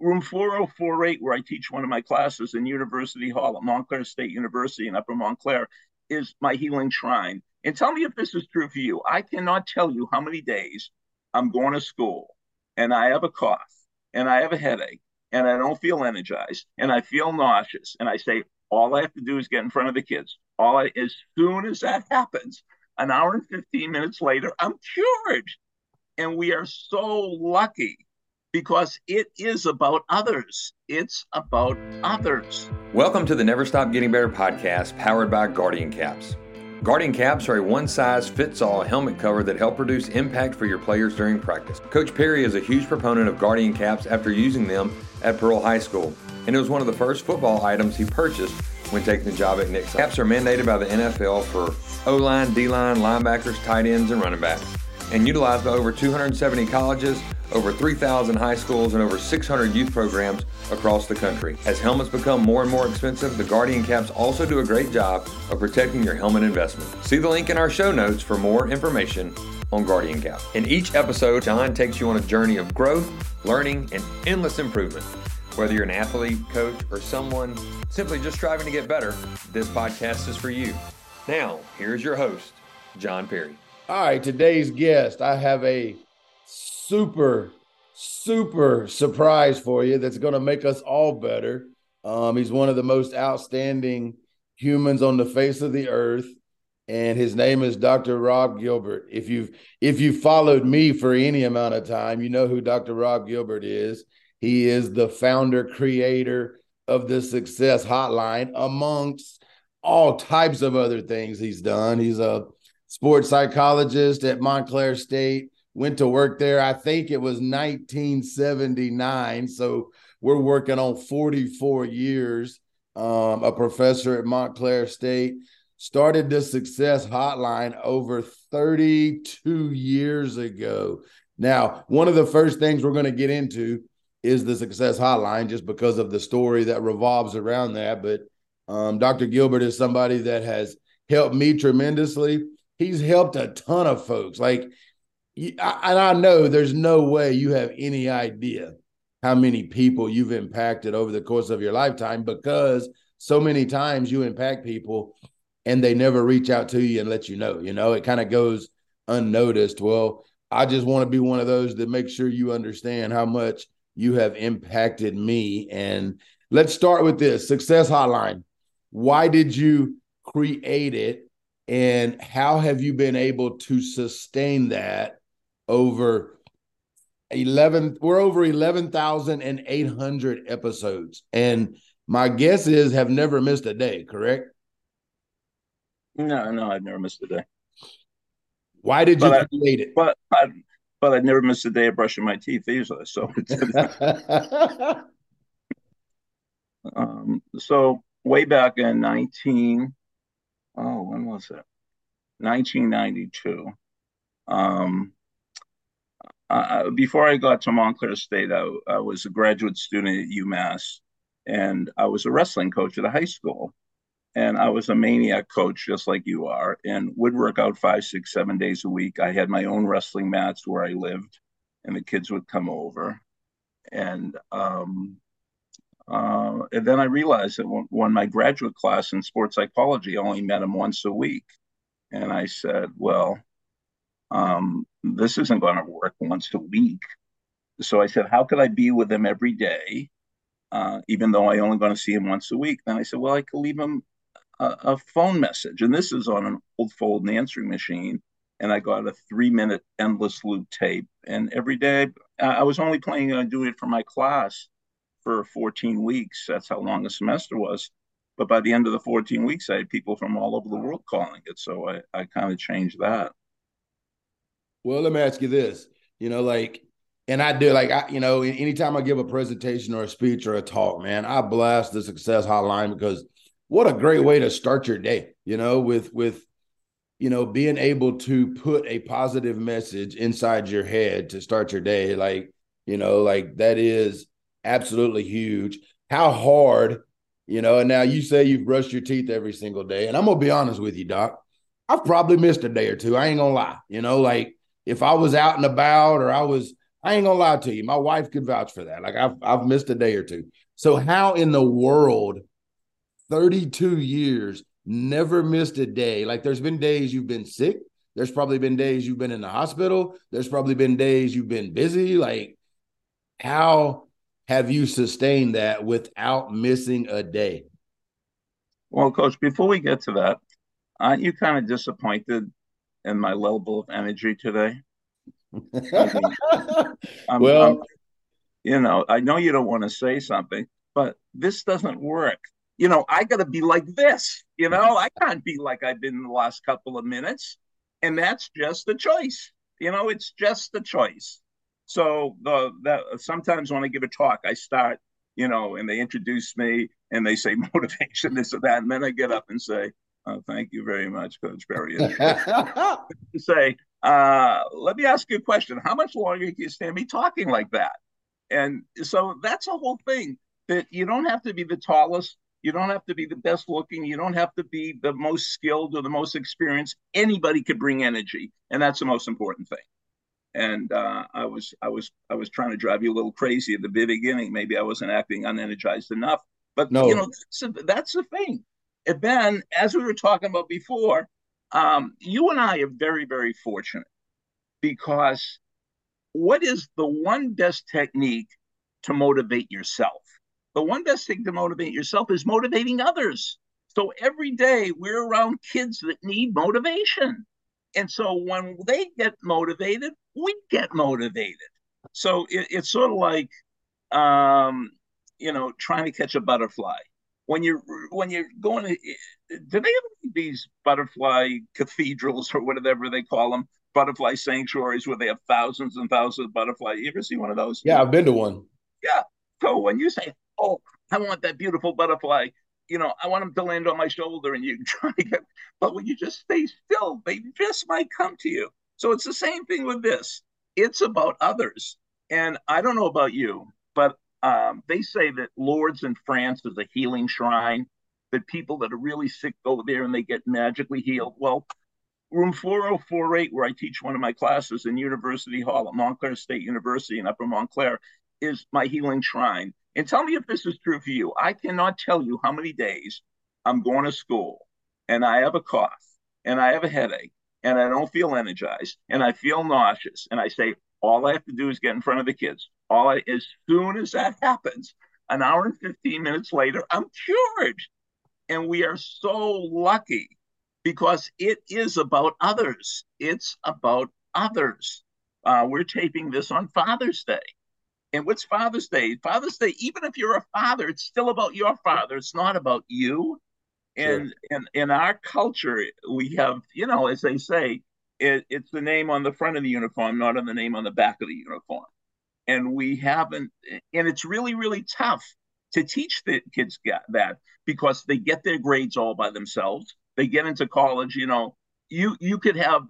room 4048, where I teach one of my classes in University Hall at Montclair State University in Upper Montclair, is my healing shrine. And tell me if this is true for you. I cannot tell you how many days I'm going to school and I have a cough and I have a headache and I don't feel energized and I feel nauseous. And I say, all I have to do is get in front of the kids. All I, as soon as that happens, an hour and 15 minutes later, I'm cured. And we are so lucky because it is about others. It's about others. Welcome to the Never Stop Getting Better podcast powered by Guardian Caps. Guardian caps are a one size fits all helmet cover that help reduce impact for your players during practice. Coach Perry is a huge proponent of Guardian caps after using them at Pearl High School, and it was one of the first football items he purchased when taking the job at Nick. Caps are mandated by the NFL for O line, D line, linebackers, tight ends, and running backs, and utilized by over 270 colleges, over 3,000 high schools, and over 600 youth programs across the country. As helmets become more and more expensive, the Guardian caps also do a great job of protecting your helmet investment. See the link in our show notes for more information on Guardian Cap. In each episode, John takes you on a journey of growth, learning, and endless improvement. Whether you're an athlete, coach, or someone simply just striving to get better, this podcast is for you. Now, here's your host, John Perry. All right, today's guest, I have a super, super surprise for you that's going to make us all better. Um, he's one of the most outstanding humans on the face of the earth, and his name is Dr. Rob Gilbert. If you've if you followed me for any amount of time, you know who Dr. Rob Gilbert is. He is the founder, creator of the Success Hotline, amongst all types of other things he's done. He's a sports psychologist at Montclair State went to work there. I think it was 1979. So we're working on 44 years. Um, a professor at Montclair State started the Success Hotline over 32 years ago. Now, one of the first things we're going to get into is the Success Hotline, just because of the story that revolves around that. But um, Dr. Gilbert is somebody that has helped me tremendously. He's helped a ton of folks. Like and I know there's no way you have any idea how many people you've impacted over the course of your lifetime because so many times you impact people and they never reach out to you and let you know. You know, it kind of goes unnoticed. Well, I just want to be one of those that make sure you understand how much you have impacted me. And let's start with this success hotline. Why did you create it? And how have you been able to sustain that over 11 we're over 11,800 episodes and my guess is have never missed a day, correct? No, no, I've never missed a day. Why did you but create I, it? But I, but I never missed a day of brushing my teeth either. So, um, so way back in 19, oh, when was it? 1992. Um, uh, before I got to Montclair State, I, I, was a graduate student at UMass, and I was a wrestling coach at a high school. And I was a maniac coach, just like you are, and would work out five, six, seven days a week. I had my own wrestling mats where I lived, and the kids would come over. And um, uh, and then I realized that when, when my graduate class in sports psychology, I only met them once a week. And I said, well, um, this isn't going to work once a week. So I said, how could I be with him every day, uh, even though I only going to see him once a week? Then I said, well, I could leave him a, a phone message. And this is on an old fold answering machine. And I got a three minute endless loop tape. And every day I was only planning on doing it for my class for 14 weeks. That's how long the semester was. But by the end of the 14 weeks, I had people from all over the world calling it. So I, I kind of changed that. Well, let me ask you this. You know, like, and I do like I, you know, anytime I give a presentation or a speech or a talk, man, I blast the success hotline because what a great way to start your day, you know, with with you know, being able to put a positive message inside your head to start your day. Like, you know, like that is absolutely huge. How hard, you know, and now you say you've brushed your teeth every single day. And I'm gonna be honest with you, Doc. I've probably missed a day or two. I ain't gonna lie, you know, like if I was out and about or I was I ain't gonna lie to you. My wife could vouch for that. Like I've I've missed a day or two. So how in the world, 32 years, never missed a day? Like there's been days you've been sick. There's probably been days you've been in the hospital. There's probably been days you've been busy. Like, how have you sustained that without missing a day? Well, coach, before we get to that, aren't you kind of disappointed in my level of energy today? I'm, well, I'm, you know, I know you don't want to say something, but this doesn't work. You know, I got to be like this. You know, I can't be like I've been in the last couple of minutes, and that's just a choice. You know, it's just a choice. So the that sometimes when I give a talk, I start, you know, and they introduce me and they say motivation, this or that, and then I get up and say, oh, "Thank you very much, Coach Perry." say, uh, "Let me ask you a question. How much longer can you stand me talking like that?" And so that's a whole thing that you don't have to be the tallest, you don't have to be the best looking, you don't have to be the most skilled or the most experienced. Anybody could bring energy, and that's the most important thing and uh, I was I was I was trying to drive you a little crazy at the beginning. Maybe I wasn't acting unenergized enough, but no. you know that's, a, that's the thing. Ben, as we were talking about before, um, you and I are very very fortunate because what is the one best technique to motivate yourself? The one best thing to motivate yourself is motivating others. So every day we're around kids that need motivation. And so when they get motivated, we get motivated. So it, it's sort of like, um, you know, trying to catch a butterfly. When you're when you're going to, do they have these butterfly cathedrals or whatever they call them, butterfly sanctuaries where they have thousands and thousands of butterflies? You ever see one of those? Yeah, I've been to one. Yeah. So when you say, "Oh, I want that beautiful butterfly," you know, I want them to land on my shoulder, and you try to get. But when you just stay still, they just might come to you. So it's the same thing with this. It's about others. And I don't know about you, but um, they say that Lourdes in France is a healing shrine, that people that are really sick go there and they get magically healed. Well, room 4048, where I teach one of my classes in University Hall at Montclair State University in Upper Montclair, is my healing shrine. And tell me if this is true for you. I cannot tell you how many days I'm going to school and I have a cough and I have a headache and I don't feel energized and I feel nauseous. And I say, all I have to do is get in front of the kids. All I, as soon as that happens, an hour and 15 minutes later, I'm cured. And we are so lucky because it is about others. It's about others. Uh, we're taping this on Father's Day. And what's Father's Day? Father's Day, even if you're a father, it's still about your father. It's not about you. And in, in our culture, we have, you know, as they say, it, it's the name on the front of the uniform, not on the name on the back of the uniform. And we haven't, and it's really, really tough to teach the kids that because they get their grades all by themselves. They get into college, you know, you you could have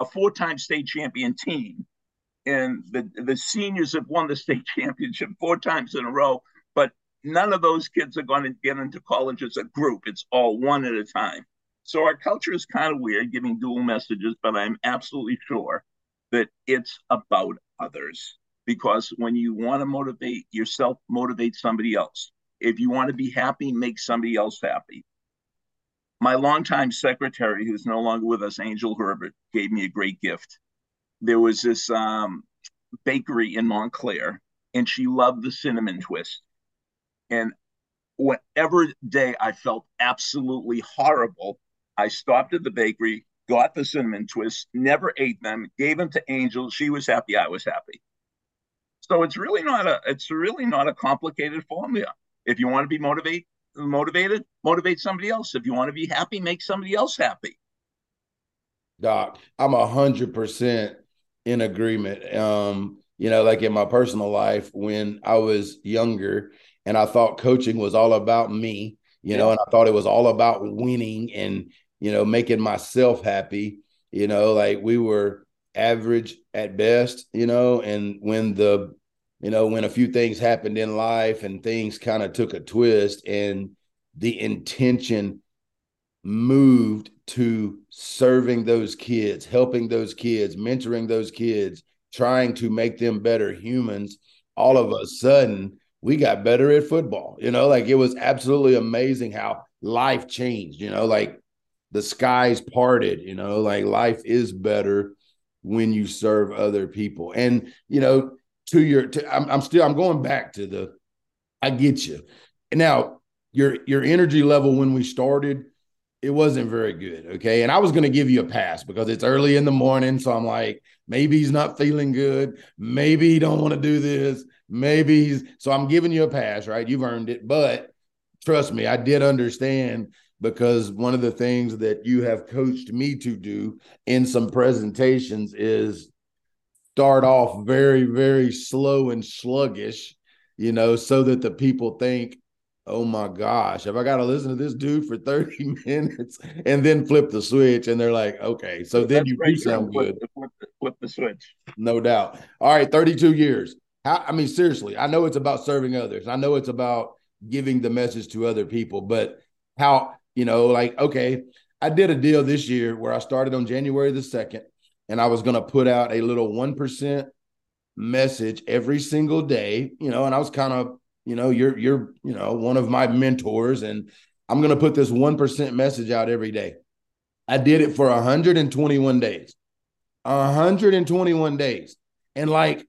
a four-time state champion team, and the the seniors have won the state championship four times in a row, but none of those kids are going to get into college as a group. It's all one at a time. So our culture is kind of weird, giving dual messages, but I'm absolutely sure that it's about others. Because when you want to motivate yourself, motivate somebody else. If you want to be happy, make somebody else happy. My longtime secretary, who's no longer with us, Angel Herbert, gave me a great gift. There was this um, bakery in Montclair, and she loved the cinnamon twist. And whatever day I felt absolutely horrible, I stopped at the bakery, got the cinnamon twists, never ate them, gave them to Angel. She was happy, I was happy. So it's really not a it's really not a complicated formula. If you want to be motivate, motivated, motivate somebody else. If you want to be happy, make somebody else happy. Doc, I'm a hundred percent in agreement. Um, you know, like in my personal life, when I was younger and I thought coaching was all about me, you yeah. know, and I thought it was all about winning and, you know, making myself happy, you know, like we were average at best, you know, and when the, you know, when a few things happened in life and things kind of took a twist and the intention moved to serving those kids, helping those kids, mentoring those kids, trying to make them better humans, all of a sudden we got better at football. You know, like it was absolutely amazing how life changed, you know, like the skies parted, you know, like life is better when you serve other people. And, you know, to your, to, I'm, I'm still, I'm going back to the, I get you. Now, your, your energy level when we started, it wasn't very good. Okay. And I was going to give you a pass because it's early in the morning. So I'm like, maybe he's not feeling good. Maybe he don't want to do this. Maybe he's, so I'm giving you a pass, right? You've earned it. But trust me, I did understand because one of the things that you have coached me to do in some presentations is start off very, very slow and sluggish, you know, so that the people think, oh my gosh, have I got to listen to this dude for 30 minutes and then flip the switch? And they're like, okay, so then That's you do sound good. Flip, flip, flip the switch. No doubt. All right, 32 years. How, I mean, seriously, I know it's about serving others. I know it's about giving the message to other people, but how you know, like, okay, I did a deal this year where I started on January the 2nd and I was going to put out a little 1% message every single day, you know, and I was kind of, you know, you're, you're, you know, one of my mentors and I'm going to put this 1% message out every day. I did it for 121 days. 121 days. And like,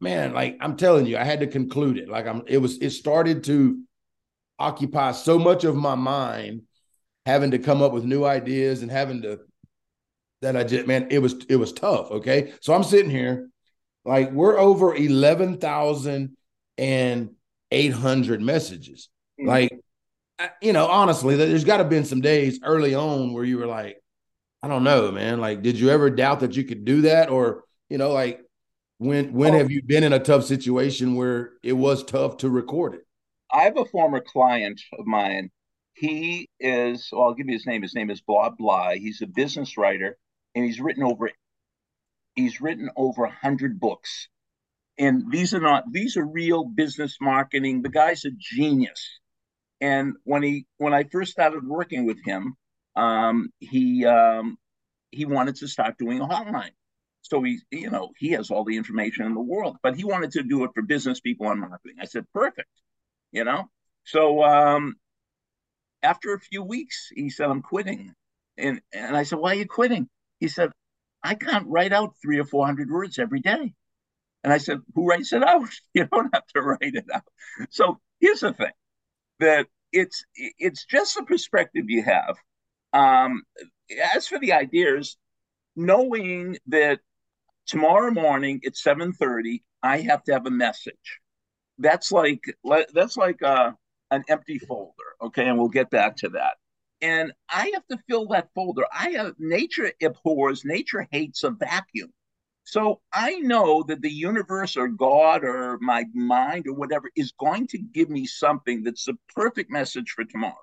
man, like I'm telling you, I had to conclude it. Like I'm, it was, it started to occupy so much of my mind having to come up with new ideas and having to that I just man, it was it was tough. Okay. So I'm sitting here, like we're over eleven thousand and eight hundred messages. Mm-hmm. Like, you know, honestly, there's got to been some days early on where you were like, I don't know, man. Like, did you ever doubt that you could do that? Or, you know, like when when oh. have you been in a tough situation where it was tough to record it? I have a former client of mine he is, well, I'll give you his name. His name is Blah Blah. He's a business writer, and he's written over he's written over a hundred books. And these are not these are real business marketing. The guy's a genius. And when he when I first started working with him, um, he um, he wanted to start doing a hotline. So he, you know, he has all the information in the world, but he wanted to do it for business people on marketing. I said, perfect, you know. So um, after a few weeks, he said, I'm quitting. And, and I said, Why are you quitting? He said, I can't write out three or 400 words every day. And I said, Who writes it out? You don't have to write it out. So here's the thing that it's it's just the perspective you have. Um, as for the ideas, knowing that tomorrow morning at 7:30, I have to have a message. That's like that's like uh, an empty folder. Okay, and we'll get back to that. And I have to fill that folder. I have nature abhors, nature hates a vacuum. So I know that the universe or God or my mind or whatever is going to give me something that's the perfect message for tomorrow.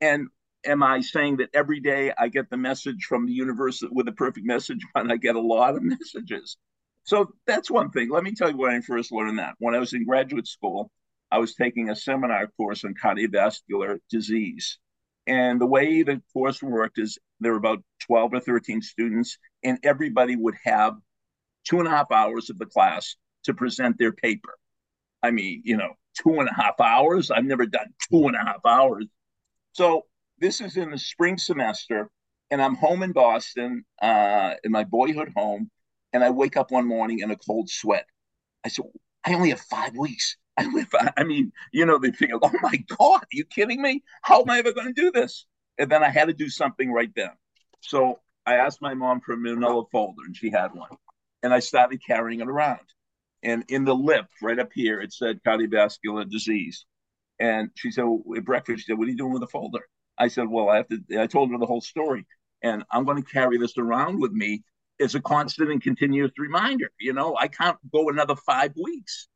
And am I saying that every day I get the message from the universe with a perfect message, but I get a lot of messages? So that's one thing. Let me tell you when I first learned that. When I was in graduate school, I was taking a seminar course on cardiovascular disease. And the way the course worked is there were about 12 or 13 students, and everybody would have two and a half hours of the class to present their paper. I mean, you know, two and a half hours. I've never done two and a half hours. So this is in the spring semester, and I'm home in Boston, uh, in my boyhood home, and I wake up one morning in a cold sweat. I said, I only have five weeks. I mean, you know, they think, oh my God, are you kidding me? How am I ever going to do this? And then I had to do something right then. So I asked my mom for a manila folder and she had one. And I started carrying it around. And in the lip, right up here, it said cardiovascular disease. And she said, well, at breakfast, she said, what are you doing with the folder? I said, well, I have to, I told her the whole story. And I'm going to carry this around with me as a constant and continuous reminder. You know, I can't go another five weeks.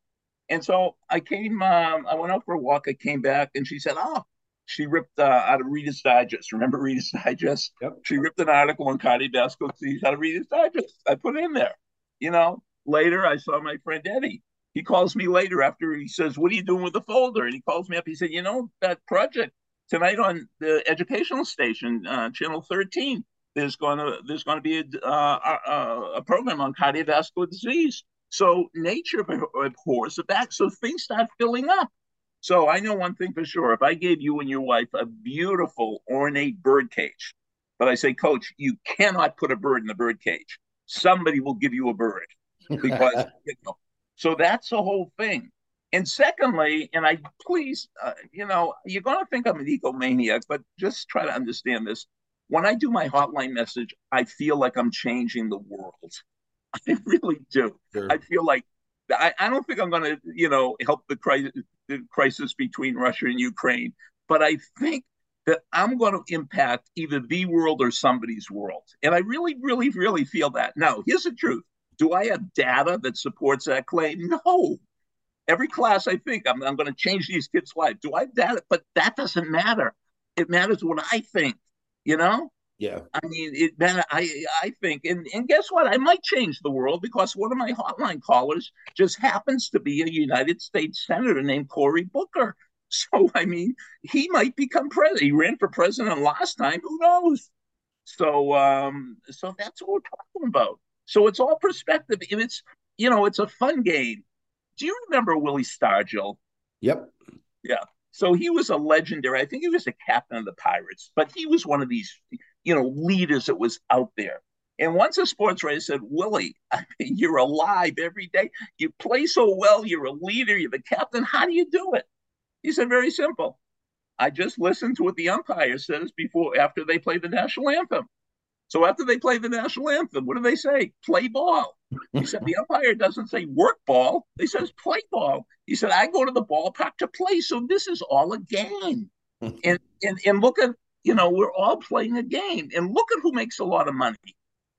And so I came, um, I went out for a walk. I came back and she said, Oh, she ripped uh, out of Reader's Digest. Remember Reader's Digest? Yep. She ripped an article on cardiovascular disease out of Reader's Digest. I put it in there. You know, later I saw my friend Eddie. He calls me later after he says, What are you doing with the folder? And he calls me up. He said, You know, that project tonight on the educational station, uh, channel 13, there's going to there's going to be a, uh, a, a program on cardiovascular disease. So nature abhors the back. So things start filling up. So I know one thing for sure. If I gave you and your wife a beautiful ornate bird cage, but I say, Coach, you cannot put a bird in the bird cage. Somebody will give you a bird because you know. So that's the whole thing. And secondly, and I please, uh, you know, you're going to think I'm an egomaniac, but just try to understand this. When I do my hotline message, I feel like I'm changing the world. I really do. Sure. I feel like I, I don't think I'm going to, you know, help the crisis, the crisis between Russia and Ukraine, but I think that I'm going to impact either the world or somebody's world. And I really, really, really feel that. Now, here's the truth. Do I have data that supports that claim? No, every class I think I'm, I'm going to change these kids' lives. Do I that? But that doesn't matter. It matters what I think. You know. Yeah. I mean, it man, I I think, and and guess what? I might change the world because one of my hotline callers just happens to be a United States senator named Cory Booker. So I mean, he might become president. He ran for president last time. Who knows? So um, so that's what we're talking about. So it's all perspective. And it's you know, it's a fun game do you remember Willie Stargell? Yep. Yeah. So he was a legendary. I think he was the captain of the Pirates, but he was one of these, you know, leaders that was out there. And once a sports writer said, Willie, I mean, you're alive every day. You play so well. You're a leader. You're the captain. How do you do it? He said, very simple. I just listen to what the umpire says before, after they play the national anthem. So after they play the national anthem, what do they say? Play ball. He said the umpire doesn't say work ball. He says play ball. He said I go to the ballpark to play. So this is all a game. and and and look at you know we're all playing a game. And look at who makes a lot of money.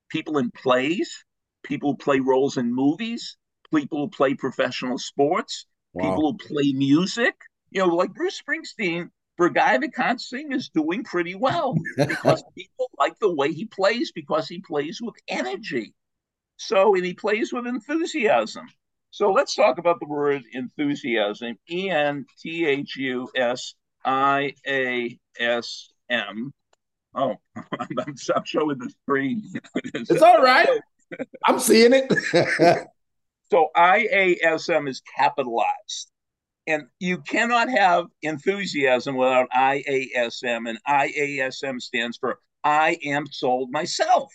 People in plays, people who play roles in movies, people who play professional sports, wow. people who play music. You know, like Bruce Springsteen for a guy that can't sing is doing pretty well because people like the way he plays because he plays with energy. So, and he plays with enthusiasm. So let's talk about the word enthusiasm. E N T H U S I A S M. Oh, I'm, I'm showing the screen. it's all right. I'm seeing it. so IASM is capitalized. And you cannot have enthusiasm without IASM, and IASM stands for I am sold myself.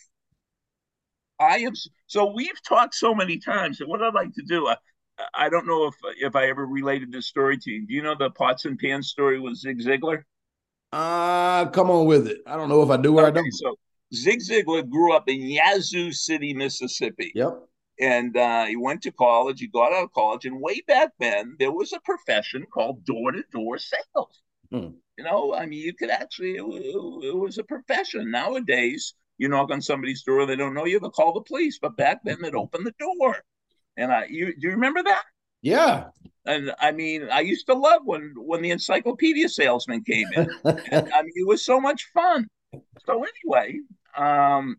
I am so we've talked so many times that what I'd like to do, I, I don't know if if I ever related this story to you. Do you know the pots and pans story with Zig Ziglar? Uh come on with it. I don't know if I do or okay, I don't. So Zig Ziglar grew up in Yazoo City, Mississippi. Yep and uh, he went to college. He got out of college, and way back then there was a profession called door to door sales. Hmm. You know, I mean, you could actually it, it, was a profession. Nowadays, you knock on somebody's door, they don't know you, they'll call the police. But back then, they'd open the door. And I, you, do you remember that? Yeah. And I mean, I used to love when when the encyclopedia salesman came in. and, I mean, it was so much fun. So anyway, um,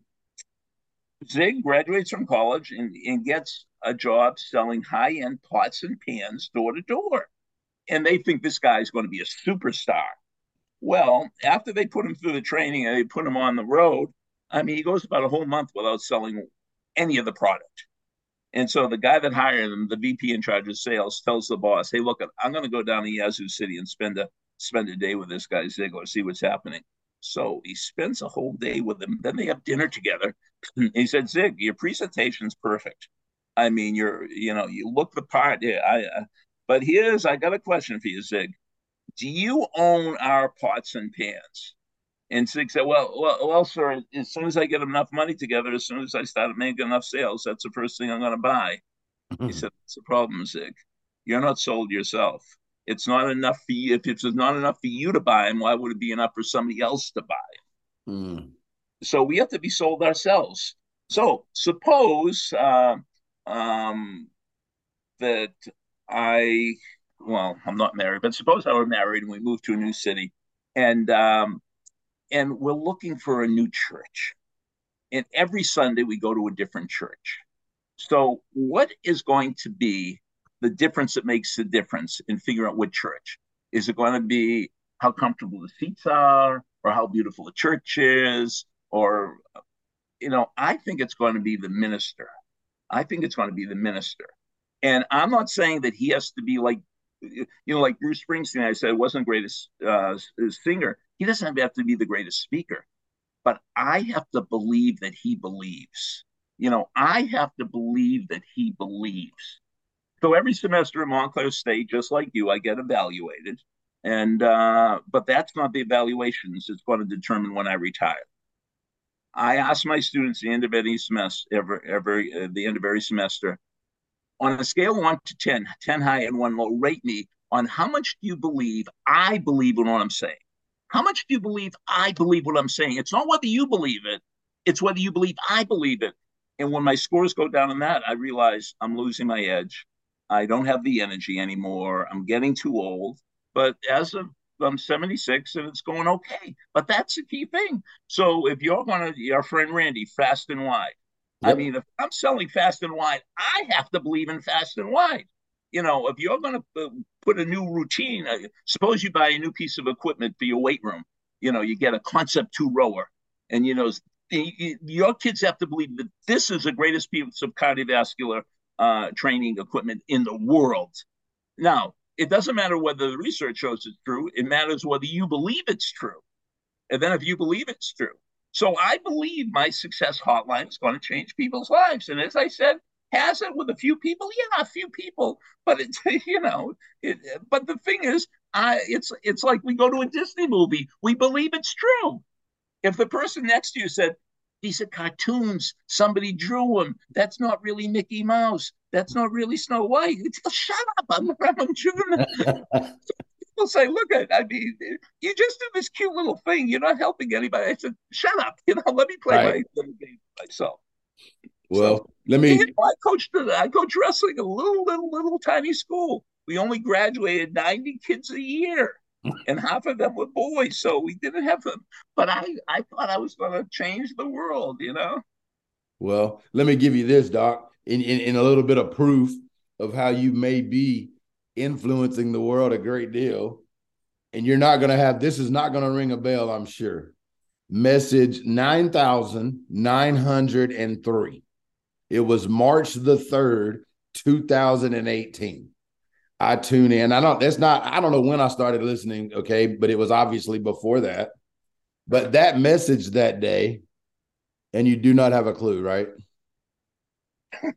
Zig graduates from college and, and gets a job selling high end pots and pans door to door. And they think this guy is going to be a superstar. Well, after they put him through the training and they put him on the road, I mean, he goes about a whole month without selling any of the product. And so the guy that hired him, the VP in charge of sales, tells the boss, "Hey, look, I'm going to go down to Yazoo City and spend a spend a day with this guy Ziglar, see what's happening." So he spends a whole day with him. Then they have dinner together. he said, Zig, your presentation's perfect. I mean, you're, you know, you look the part. Yeah, I, uh, but here's, I got a question for you, Zig. Do you own our pots and pans? And Zig said, well, well, well, sir, as soon as I get enough money together, as soon as I start making enough sales, that's the first thing I'm going to buy. he said, that's the problem, Zig. You're not sold yourself. It's not enough for you. If it's not enough for you to buy them, why would it be enough for somebody else to buy Mm. So we have to be sold ourselves. So suppose uh, um, that I, well, I'm not married, but suppose I were married and we moved to a new city, and um, and we're looking for a new church. And every Sunday we go to a different church. So what is going to be the difference that makes the difference in figuring out what church. Is it going to be how comfortable the seats are, or how beautiful the church is, or you know, I think it's going to be the minister. I think it's going to be the minister. And I'm not saying that he has to be like, you know, like Bruce Springsteen. I said wasn't the greatest uh, singer. He doesn't have to be the greatest speaker, but I have to believe that he believes. You know, I have to believe that he believes. So every semester in Montclair State, just like you, I get evaluated, and uh, but that's not the evaluations. It's going to determine when I retire. I ask my students at the end of any semester, every, every uh, the end of every semester, on a scale of one to 10, 10 high and one low, rate me on how much do you believe I believe in what I'm saying? How much do you believe I believe what I'm saying? It's not whether you believe it, it's whether you believe I believe it. And when my scores go down on that, I realize I'm losing my edge. I don't have the energy anymore. I'm getting too old. But as of I'm 76 and it's going okay. But that's the key thing. So if you're going to, your friend Randy, fast and wide. Yep. I mean, if I'm selling fast and wide, I have to believe in fast and wide. You know, if you're going to uh, put a new routine, uh, suppose you buy a new piece of equipment for your weight room. You know, you get a concept two rower, and you know, your kids have to believe that this is the greatest piece of cardiovascular uh, training equipment in the world. Now, it doesn't matter whether the research shows it's true. It matters whether you believe it's true. And then if you believe it's true. So I believe my success hotline is going to change people's lives. And as I said, has it with a few people? Yeah, a few people, but it's you know, it, but the thing is, I it's it's like we go to a Disney movie, we believe it's true. If the person next to you said, these are cartoons. Somebody drew them. That's not really Mickey Mouse. That's not really Snow White. It's, oh, shut up. I'm, I'm chewing. People say, look at, I mean, you just do this cute little thing. You're not helping anybody. I said, shut up. You know, let me play right. my little game myself. Well, so, let me. I coached. I coached wrestling a little, little, little tiny school. We only graduated 90 kids a year and half of them were boys, so we didn't have them. But I, I thought I was going to change the world, you know. Well, let me give you this, Doc, in, in, in a little bit of proof of how you may be influencing the world a great deal. And you're not going to have this is not going to ring a bell, I'm sure. Message 9903. It was March the 3rd, 2018. I tune in. I don't, that's not, I don't know when I started listening, okay, but it was obviously before that. But that message that day, and you do not have a clue, right? I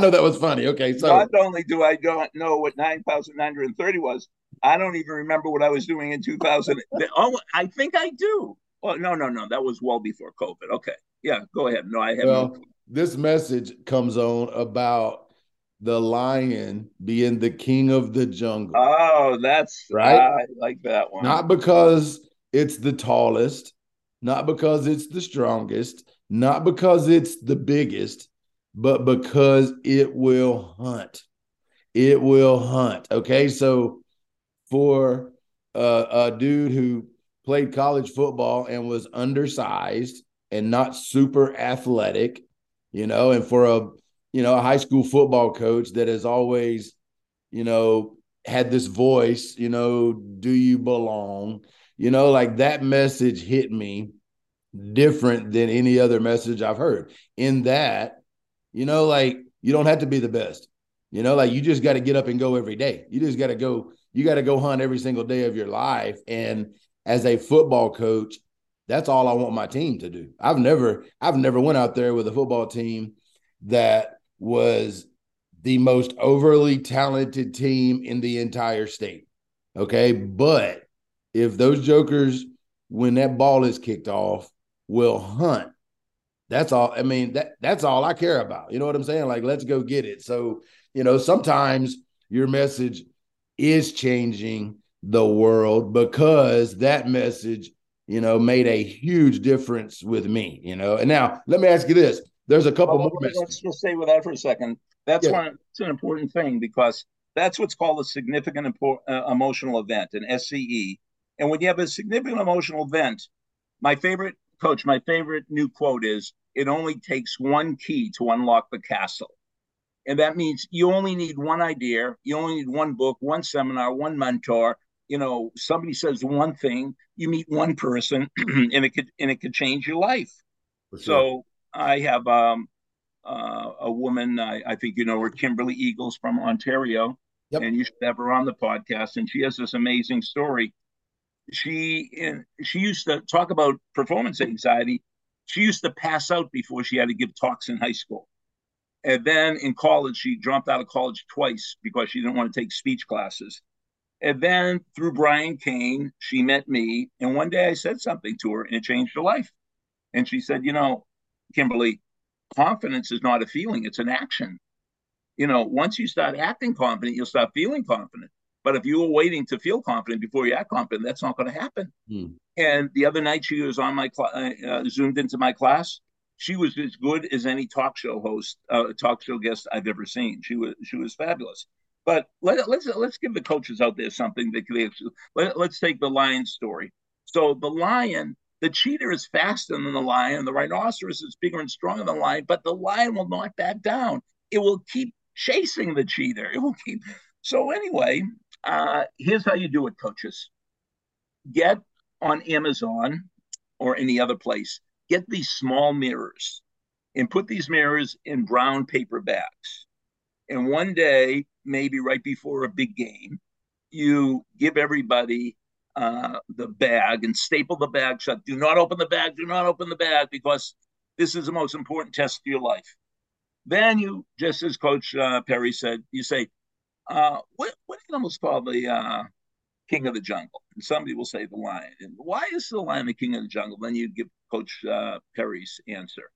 know that was funny. Okay, so not only do I don't know what nine thousand nine hundred thirty was, I don't even remember what I was doing in two thousand. oh, I think I do. Oh no, no, no, that was well before COVID. Okay, yeah, go ahead. No, I have. Well, no this message comes on about the lion being the king of the jungle. Oh, that's right. I like that one. Not because it's the tallest, not because it's the strongest, not because it's the biggest, but because it will hunt. It will hunt. Okay. So for a dude who played college football and was undersized and not super athletic, you know, and for a you know, a high school football coach that has always, you know, had this voice, you know, do you belong? You know, like that message hit me different than any other message I've heard. In that, you know, like you don't have to be the best. You know, like you just got to get up and go every day. You just got to go, you got to go hunt every single day of your life. And as a football coach, that's all I want my team to do. I've never, I've never went out there with a football team that was the most overly talented team in the entire state. Okay. But if those jokers, when that ball is kicked off, will hunt, that's all. I mean, that that's all I care about. You know what I'm saying? Like, let's go get it. So, you know, sometimes your message is changing the world because that message, you know, made a huge difference with me, you know. And now let me ask you this there's a couple well, more. Let's just stay with that for a second. That's yeah. one. It's an important thing because that's what's called a significant impor- uh, emotional event, an SCE. And when you have a significant emotional event, my favorite coach, my favorite new quote is, "It only takes one key to unlock the castle." And that means you only need one idea, you only need one book, one seminar, one mentor, you know, somebody says one thing, you meet one person, and it could and it could change your life. Sure. So I have um, uh, a woman, I, I, think you know her, Kimberly Eagles from Ontario, yep. and you should have her on the podcast. And she has this amazing story. She in, she used to talk about performance anxiety. She used to pass out before she had to give talks in high school. And then in college, she dropped out of college twice because she didn't want to take speech classes. And then through Brian Cain, she met me. And one day I said something to her and it changed her life. And she said, You know, Kimberly, confidence is not a feeling, it's an action. You know, once you start acting confident, you'll start feeling confident. But if you were waiting to feel confident before you act confident, that's not going to happen. Hmm. And the other night, she was on my cl- uh, uh, zoomed into my class. She was as good as any talk show host, uh, talk show guest I've ever seen. She was she was fabulous. But let, us let's, let's give the coaches out there something that they let, let's take the lion story. So the lion, the cheetah is faster than the lion, the rhinoceros is bigger and stronger than the lion, but the lion will not back down. It will keep chasing the cheetah. It will keep. So anyway, uh, here's how you do it, coaches. Get on Amazon or any other place. Get these small mirrors and put these mirrors in brown paper bags. And one day maybe right before a big game, you give everybody uh, the bag and staple the bag shut. Do not open the bag. Do not open the bag because this is the most important test of your life. Then you, just as Coach uh, Perry said, you say, uh, what, what animals call the uh, king of the jungle? And somebody will say the lion. And why is the lion the king of the jungle? Then you give Coach uh, Perry's answer.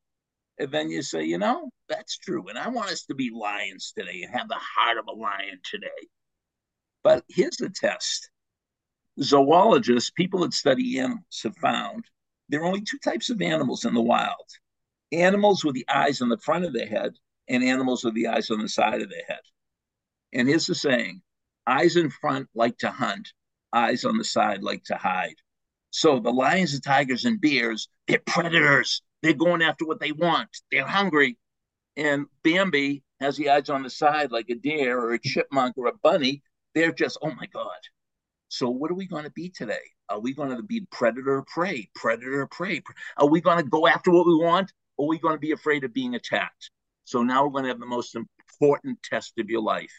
And then you say, you know, that's true. And I want us to be lions today and have the heart of a lion today. But here's the test zoologists, people that study animals, have found there are only two types of animals in the wild animals with the eyes on the front of their head and animals with the eyes on the side of their head. And here's the saying eyes in front like to hunt, eyes on the side like to hide. So the lions, and tigers, and bears, they're predators. They're going after what they want. They're hungry. And Bambi has the eyes on the side like a deer or a chipmunk or a bunny. They're just, oh my God. So what are we going to be today? Are we going to be predator or prey? Predator or prey? Are we going to go after what we want? Or are we going to be afraid of being attacked? So now we're going to have the most important test of your life.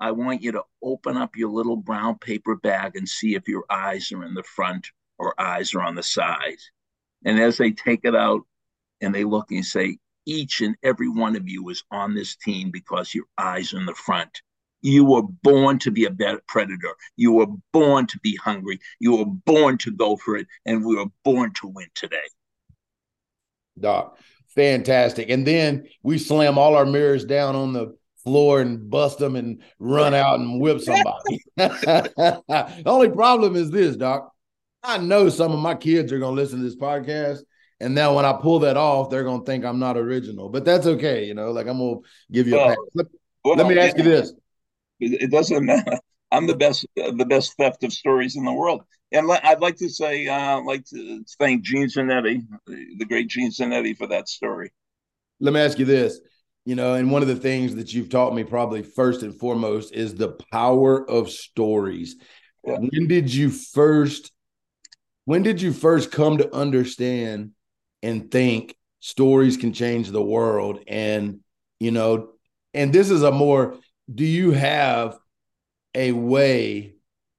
I want you to open up your little brown paper bag and see if your eyes are in the front or eyes are on the side. And as they take it out and they look and say, each and every one of you is on this team because your eyes are in the front. You were born to be a predator. You were born to be hungry. You were born to go for it. And we were born to win today. Doc, fantastic. And then we slam all our mirrors down on the floor and bust them and run out and whip somebody. the only problem is this, Doc. I know some of my kids are going to listen to this podcast. And now when I pull that off, they're going to think I'm not original, but that's okay. You know, like I'm going to give you well, a let, well, let me ask you this. It doesn't matter. I'm the best, uh, the best theft of stories in the world. And I'd like to say, uh, like to thank Gene Zanetti, the great Gene Zanetti, for that story. Let me ask you this. You know, and one of the things that you've taught me probably first and foremost is the power of stories. Yeah. When did you first when did you first come to understand and think stories can change the world? And, you know, and this is a more, do you have a way,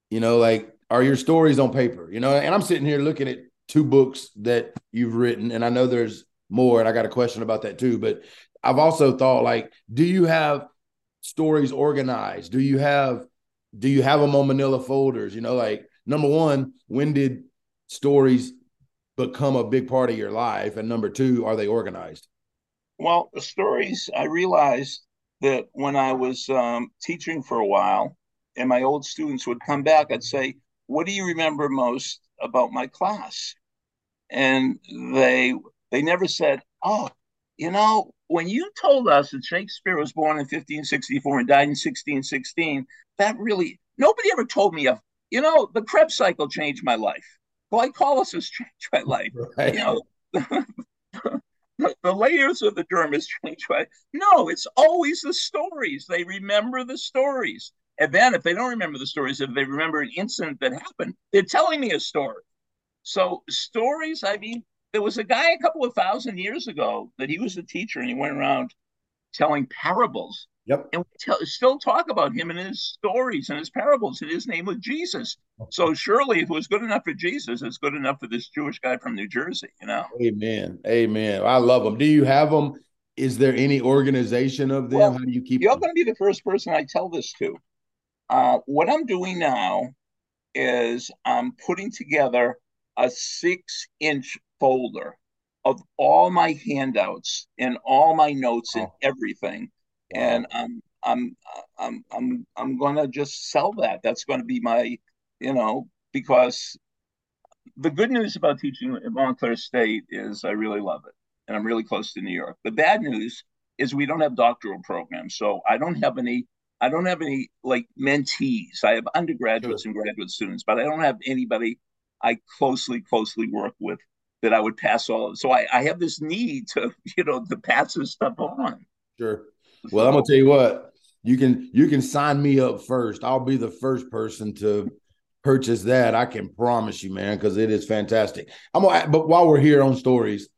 you know, like, are your stories on paper? You know, and I'm sitting here looking at two books that you've written, and I know there's more, and I got a question about that too. But I've also thought, like, do you have stories organized? Do you have do you have them on manila folders? You know, like number one, when did stories become a big part of your life? And number two, are they organized? Well, the stories, I realized that when I was um, teaching for a while and my old students would come back, I'd say, What do you remember most about my class? And they they never said, Oh, you know, when you told us that Shakespeare was born in 1564 and died in 1616, that really nobody ever told me of, you know, the Krebs cycle changed my life glycolysis changed my life. Right. You know, the, the layers of the dermis change my. No, it's always the stories. They remember the stories. And then if they don't remember the stories, if they remember an incident that happened, they're telling me a story. So stories, I mean, there was a guy a couple of thousand years ago that he was a teacher and he went around telling parables. Yep. And we tell, still talk about him and his stories and his parables, in his name was Jesus. So surely, if it was good enough for Jesus, it's good enough for this Jewish guy from New Jersey, you know? Amen. Amen. I love them. Do you have them? Is there any organization of them? Well, How do you keep You're them? going to be the first person I tell this to. Uh, what I'm doing now is I'm putting together a six inch folder of all my handouts and all my notes and everything. And I'm I'm I'm I'm I'm gonna just sell that. That's gonna be my, you know, because the good news about teaching at Montclair State is I really love it. And I'm really close to New York. The bad news is we don't have doctoral programs. So I don't have any I don't have any like mentees. I have undergraduates sure. and graduate students, but I don't have anybody I closely, closely work with that I would pass all of. So I, I have this need to, you know, to pass this stuff on. Sure. Well, I'm gonna tell you what, you can you can sign me up first. I'll be the first person to purchase that. I can promise you, man, because it is fantastic. I'm gonna but while we're here on stories,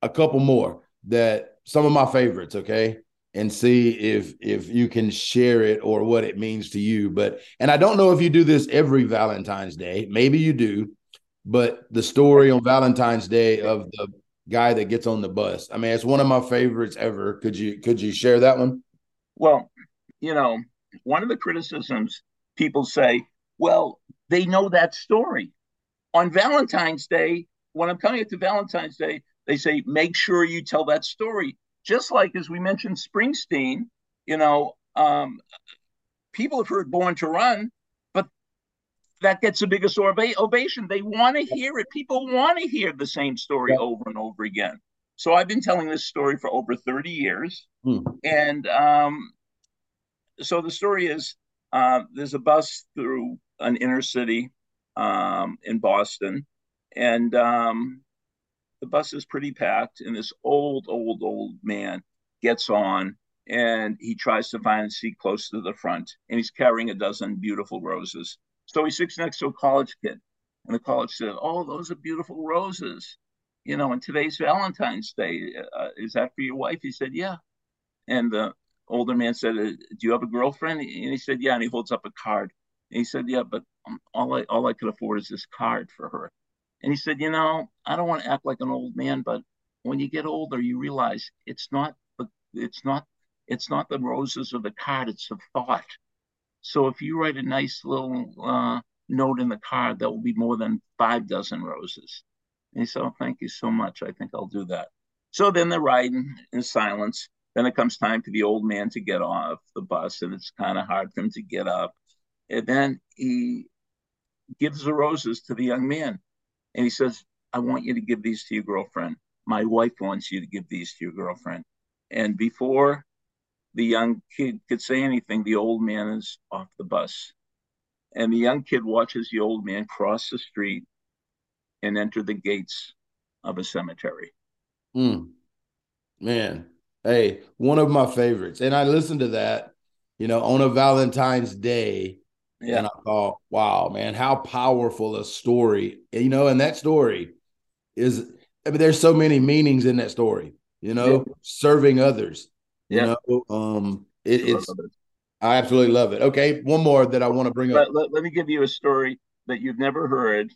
a couple more that some of my favorites, okay? And see if if you can share it or what it means to you. But and I don't know if you do this every Valentine's Day. Maybe you do but the story on Valentine's Day of the guy that gets on the bus. I mean, it's one of my favorites ever. Could you could you share that one? Well, you know, one of the criticisms people say, well, they know that story. On Valentine's Day, when I'm coming up to Valentine's Day, they say, make sure you tell that story. Just like as we mentioned Springsteen, you know, um, people have heard Born to Run, that gets the biggest ovation. They want to hear it. People want to hear the same story over and over again. So I've been telling this story for over 30 years. Hmm. And um, so the story is uh, there's a bus through an inner city um, in Boston, and um, the bus is pretty packed. And this old, old, old man gets on and he tries to find a seat close to the front, and he's carrying a dozen beautiful roses. So he sits next to a college kid, and the college said, "Oh, those are beautiful roses." You know, and today's Valentine's Day. Uh, is that for your wife? He said, "Yeah." And the older man said, uh, "Do you have a girlfriend?" And he said, "Yeah." And he holds up a card. And he said, "Yeah, but um, all I all I could afford is this card for her." And he said, "You know, I don't want to act like an old man, but when you get older, you realize it's not the it's not it's not the roses or the card; it's the thought." So if you write a nice little uh, note in the card, that will be more than five dozen roses. And he said, oh, thank you so much. I think I'll do that. So then they're riding in silence. Then it comes time for the old man to get off the bus, and it's kind of hard for him to get up. And then he gives the roses to the young man. And he says, I want you to give these to your girlfriend. My wife wants you to give these to your girlfriend. And before the young kid could say anything, the old man is off the bus. And the young kid watches the old man cross the street and enter the gates of a cemetery. Mm. Man, hey, one of my favorites. And I listened to that, you know, on a Valentine's Day. Yeah. And I thought, wow, man, how powerful a story. You know, and that story is, I mean, there's so many meanings in that story, you know, yeah. serving others yeah. You know, um, it, it's it. I absolutely love it. Okay, one more that I want to bring let, up. Let, let, me give you a story that you've never heard,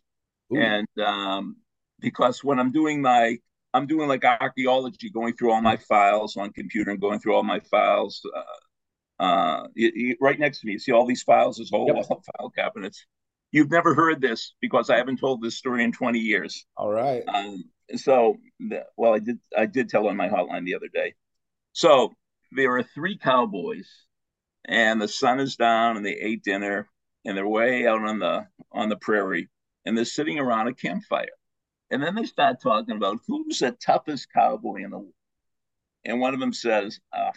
Ooh. and um, because when I'm doing my I'm doing like archaeology, going through all my files on computer and going through all my files. Uh, uh, you, you, right next to me, you see all these files, this whole yep. file cabinets. You've never heard this because I haven't told this story in 20 years. All right. Um, so, well, I did. I did tell on my hotline the other day. So there are three cowboys, and the sun is down, and they ate dinner, and they're way out on the on the prairie, and they're sitting around a campfire. And then they start talking about who's the toughest cowboy in the world. And one of them says, oh,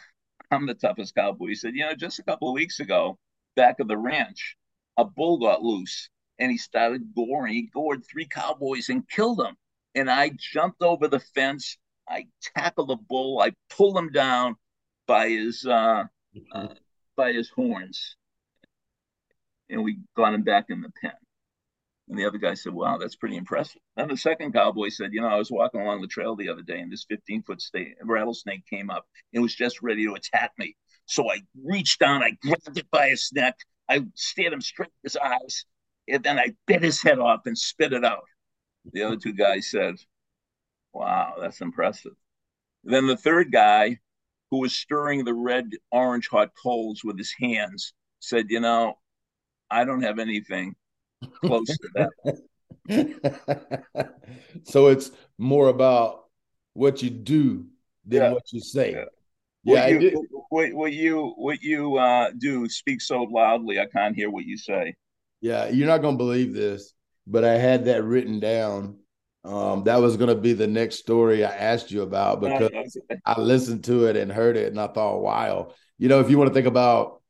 I'm the toughest cowboy. He said, You know, just a couple of weeks ago, back of the ranch, a bull got loose and he started goring. He gored three cowboys and killed them. And I jumped over the fence. I tackled the bull. I pulled him down by his uh, uh, by his horns. and we got him back in the pen. And the other guy said, Wow, that's pretty impressive. Then the second cowboy said, You know, I was walking along the trail the other day and this 15 foot rattlesnake came up and was just ready to attack me. So I reached down, I grabbed it by his neck, I stared him straight in his eyes, and then I bit his head off and spit it out. The other two guys said, Wow, that's impressive. Then the third guy, who was stirring the red orange hot coals with his hands, said, You know, I don't have anything close to that. so it's more about what you do than yeah. what you say. Yeah. Yeah, what you, what, what, you what you uh, do speak so loudly, I can't hear what you say. Yeah, you're not gonna believe this, but I had that written down. Um, that was gonna be the next story I asked you about because I listened to it and heard it, and I thought, wow, you know, if you want to think about,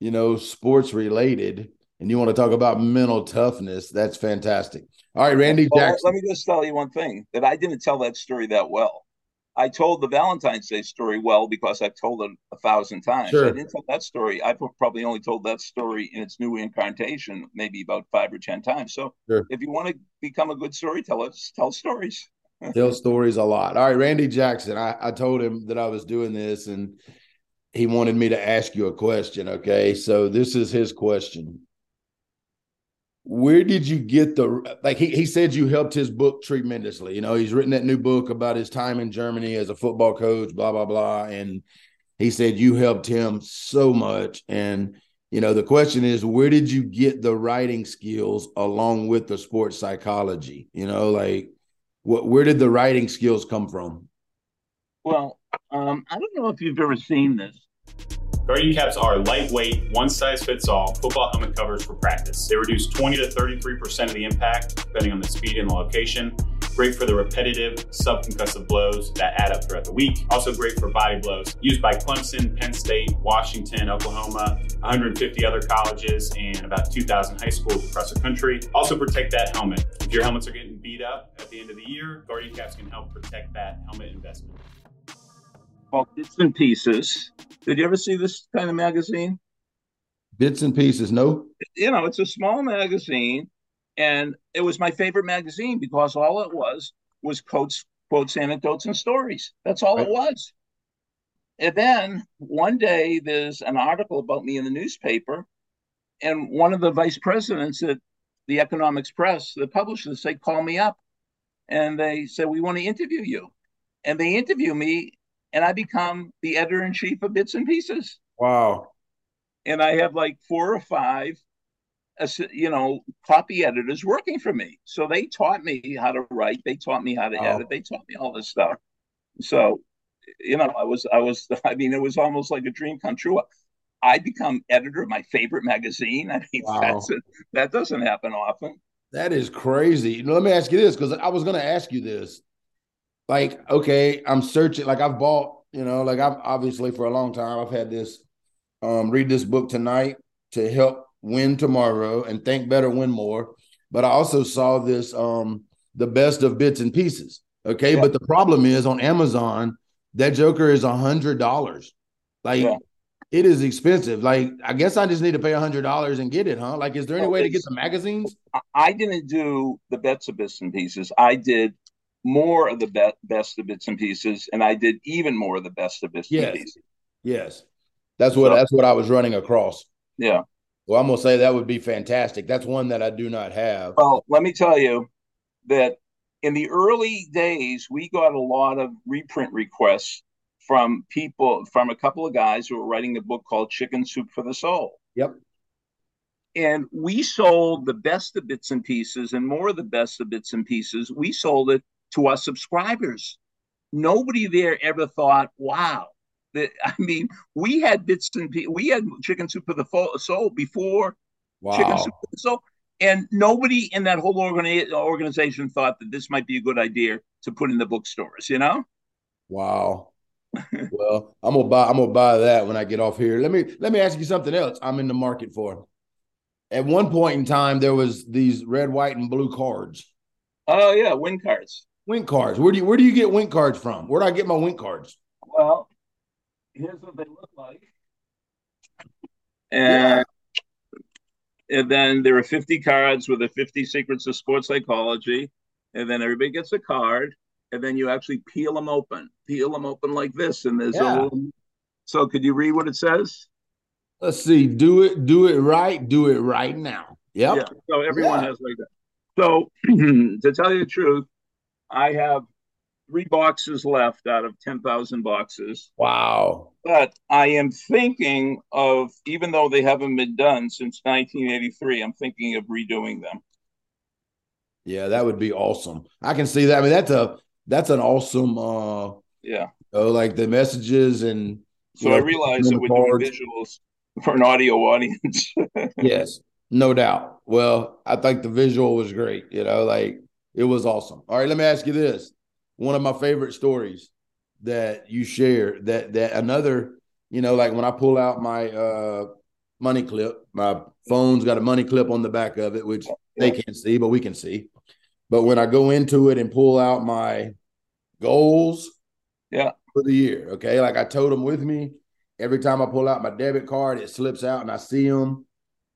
you know, sports related, and you want to talk about mental toughness, that's fantastic. All right, Randy well, Jackson. Let me just tell you one thing that I didn't tell that story that well. I told the Valentine's Day story well because I've told it a thousand times. Sure. I didn't tell that story. I probably only told that story in its new incarnation maybe about five or ten times. So sure. if you want to become a good storyteller, tell stories. tell stories a lot. All right, Randy Jackson. I, I told him that I was doing this and he wanted me to ask you a question. Okay. So this is his question where did you get the like he, he said you helped his book tremendously. You know he's written that new book about his time in germany as a football coach blah blah blah. And he said you helped him so much. And you know the question is where did you get the writing skills along with the sports psychology? You know like what where did the writing skills come from? Well um, i don't know if you've ever seen this Guardian caps are lightweight, one size fits all football helmet covers for practice. They reduce 20 to 33% of the impact, depending on the speed and the location. Great for the repetitive subconcussive blows that add up throughout the week. Also great for body blows. Used by Clemson, Penn State, Washington, Oklahoma, 150 other colleges, and about 2,000 high schools across the country. Also protect that helmet. If your helmets are getting beat up at the end of the year, Guardian caps can help protect that helmet investment called Bits and Pieces. Did you ever see this kind of magazine? Bits and Pieces, no. You know, it's a small magazine, and it was my favorite magazine because all it was was quotes, quotes, anecdotes, and stories. That's all right. it was. And then one day there's an article about me in the newspaper, and one of the vice presidents at the Economics Press, the publishers, say, call me up. And they said, We want to interview you. And they interview me and I become the editor in chief of Bits and Pieces. Wow. And I have like four or five, you know, copy editors working for me. So they taught me how to write. They taught me how to wow. edit. They taught me all this stuff. So, you know, I was, I was, I mean, it was almost like a dream come true. I become editor of my favorite magazine. I mean, wow. that's a, that doesn't happen often. That is crazy. You know, let me ask you this because I was going to ask you this like okay i'm searching like i've bought you know like i've obviously for a long time i've had this um read this book tonight to help win tomorrow and think better win more. But i also saw this um the best of bits and pieces okay? Yeah. but the problem is on amazon that joker is a hundred dollars. Like yeah. it is expensive. Like i guess i just need to pay a hundred dollars and get it huh? Like is there any way to get the magazines? I didn't do the bets of bits and pieces. I did more of the be- best of bits and pieces, and I did even more of the best of bits yes. and pieces. Yes, that's what so, that's what I was running across. Yeah. Well, I'm gonna say that would be fantastic. That's one that I do not have. Well, let me tell you that in the early days, we got a lot of reprint requests from people, from a couple of guys who were writing a book called Chicken Soup for the Soul. Yep. And we sold the best of bits and pieces and more of the best of bits and pieces. We sold it to our subscribers. Nobody there ever thought, wow. That, I mean, we had bits and we had chicken soup for the soul before wow. chicken soup for the soul. And nobody in that whole organi- organization thought that this might be a good idea to put in the bookstores, you know? Wow. well, I'm gonna buy I'm gonna buy that when I get off here. Let me let me ask you something else. I'm in the market for. At one point in time, there was these red, white, and blue cards. Oh yeah, win cards. Wink cards. Where do you where do you get wink cards from? Where do I get my wink cards? Well, here's what they look like. And and then there are 50 cards with the 50 secrets of sports psychology. And then everybody gets a card, and then you actually peel them open, peel them open like this. And there's yeah. a little. So, could you read what it says? Let's see. Do it, do it right, do it right now. Yep. Yeah. So everyone yeah. has like that. So to tell you the truth, I have three boxes left out of 10,000 boxes. Wow. But I am thinking of, even though they haven't been done since 1983, I'm thinking of redoing them. Yeah, that would be awesome. I can see that. I mean, that's a that's an awesome uh yeah. You know, like the messages and so know, I realized that we're doing visuals for an audio audience. yes, no doubt. Well, I think the visual was great. You know, like it was awesome. All right, let me ask you this: one of my favorite stories that you share that that another, you know, like when I pull out my uh money clip, my phone's got a money clip on the back of it, which they can't see, but we can see. But when I go into it and pull out my goals, yeah, for the year, okay, like I told them with me. Every time I pull out my debit card, it slips out and I see them.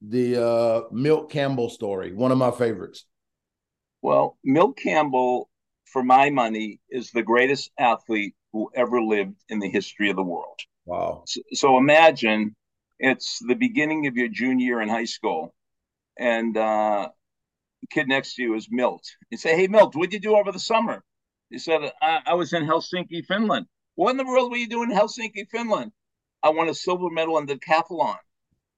The uh, Milt Campbell story, one of my favorites. Well, Milt Campbell, for my money, is the greatest athlete who ever lived in the history of the world. Wow. So, so imagine it's the beginning of your junior year in high school, and uh, the kid next to you is Milt. You say, Hey, Milt, what'd you do over the summer? He said, I, I was in Helsinki, Finland. What in the world were you doing in Helsinki, Finland? I won a silver medal in the decathlon.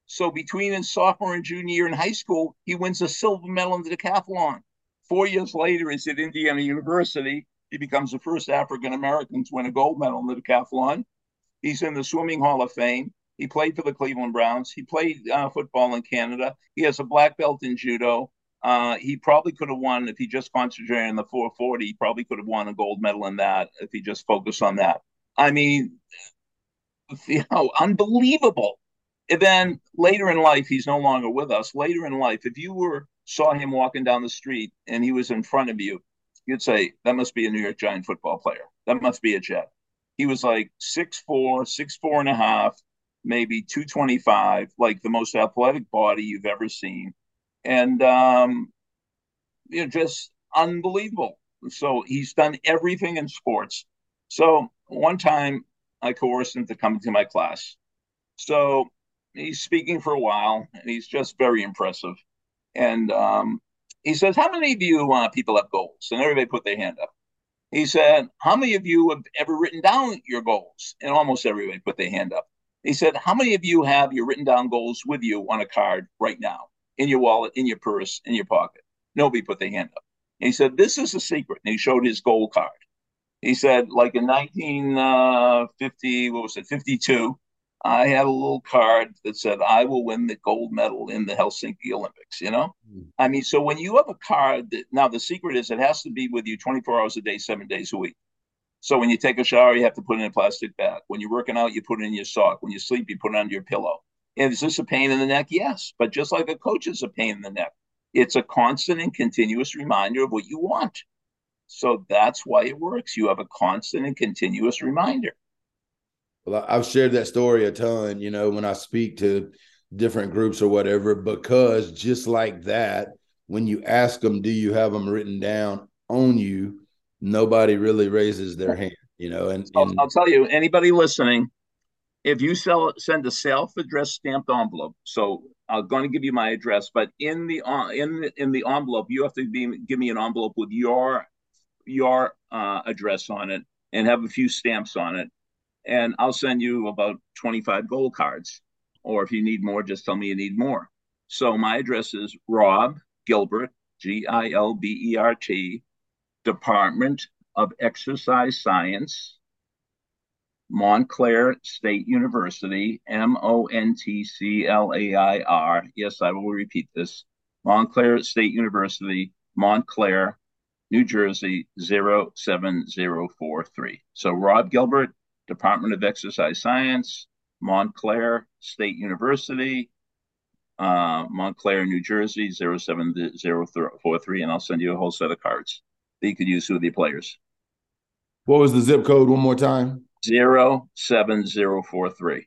So between his sophomore and junior year in high school, he wins a silver medal in the decathlon. Four years later, he's at Indiana University. He becomes the first African American to win a gold medal in the decathlon. He's in the Swimming Hall of Fame. He played for the Cleveland Browns. He played uh, football in Canada. He has a black belt in judo. Uh, he probably could have won if he just concentrated on the 440. He probably could have won a gold medal in that if he just focused on that. I mean, you know, unbelievable. And then later in life, he's no longer with us. Later in life, if you were saw him walking down the street and he was in front of you, you'd say that must be a New York Giant football player. That must be a Jet. He was like six four, six four and a half, maybe two twenty five, like the most athletic body you've ever seen, and um, you know, just unbelievable. So he's done everything in sports. So one time I coerced him to come to my class. So he's speaking for a while, and he's just very impressive. And um, he says, "How many of you uh, people have goals?" And everybody put their hand up. He said, "How many of you have ever written down your goals?" And almost everybody put their hand up. He said, "How many of you have your written down goals with you on a card right now, in your wallet, in your purse, in your pocket?" Nobody put their hand up. And he said, "This is a secret." And he showed his goal card. He said, like in 1950, what was it, 52, I had a little card that said, I will win the gold medal in the Helsinki Olympics, you know? Mm. I mean, so when you have a card that now the secret is it has to be with you 24 hours a day, seven days a week. So when you take a shower, you have to put it in a plastic bag. When you're working out, you put it in your sock. When you sleep, you put it under your pillow. And is this a pain in the neck? Yes. But just like a coach is a pain in the neck, it's a constant and continuous reminder of what you want. So that's why it works. You have a constant and continuous reminder. Well, I've shared that story a ton, you know, when I speak to different groups or whatever, because just like that, when you ask them, do you have them written down on you? Nobody really raises their hand, you know. And, and I'll, I'll tell you, anybody listening, if you sell, send a self-addressed stamped envelope, so I'm going to give you my address, but in the uh, in the in the envelope, you have to be give me an envelope with your your uh, address on it and have a few stamps on it. And I'll send you about 25 gold cards. Or if you need more, just tell me you need more. So my address is Rob Gilbert, G I L B E R T, Department of Exercise Science, Montclair State University, M O N T C L A I R. Yes, I will repeat this. Montclair State University, Montclair, New Jersey 07043. So Rob Gilbert, Department of Exercise Science, Montclair State University, uh, Montclair, New Jersey 07043. And I'll send you a whole set of cards that you could use with your players. What was the zip code one more time? 07043.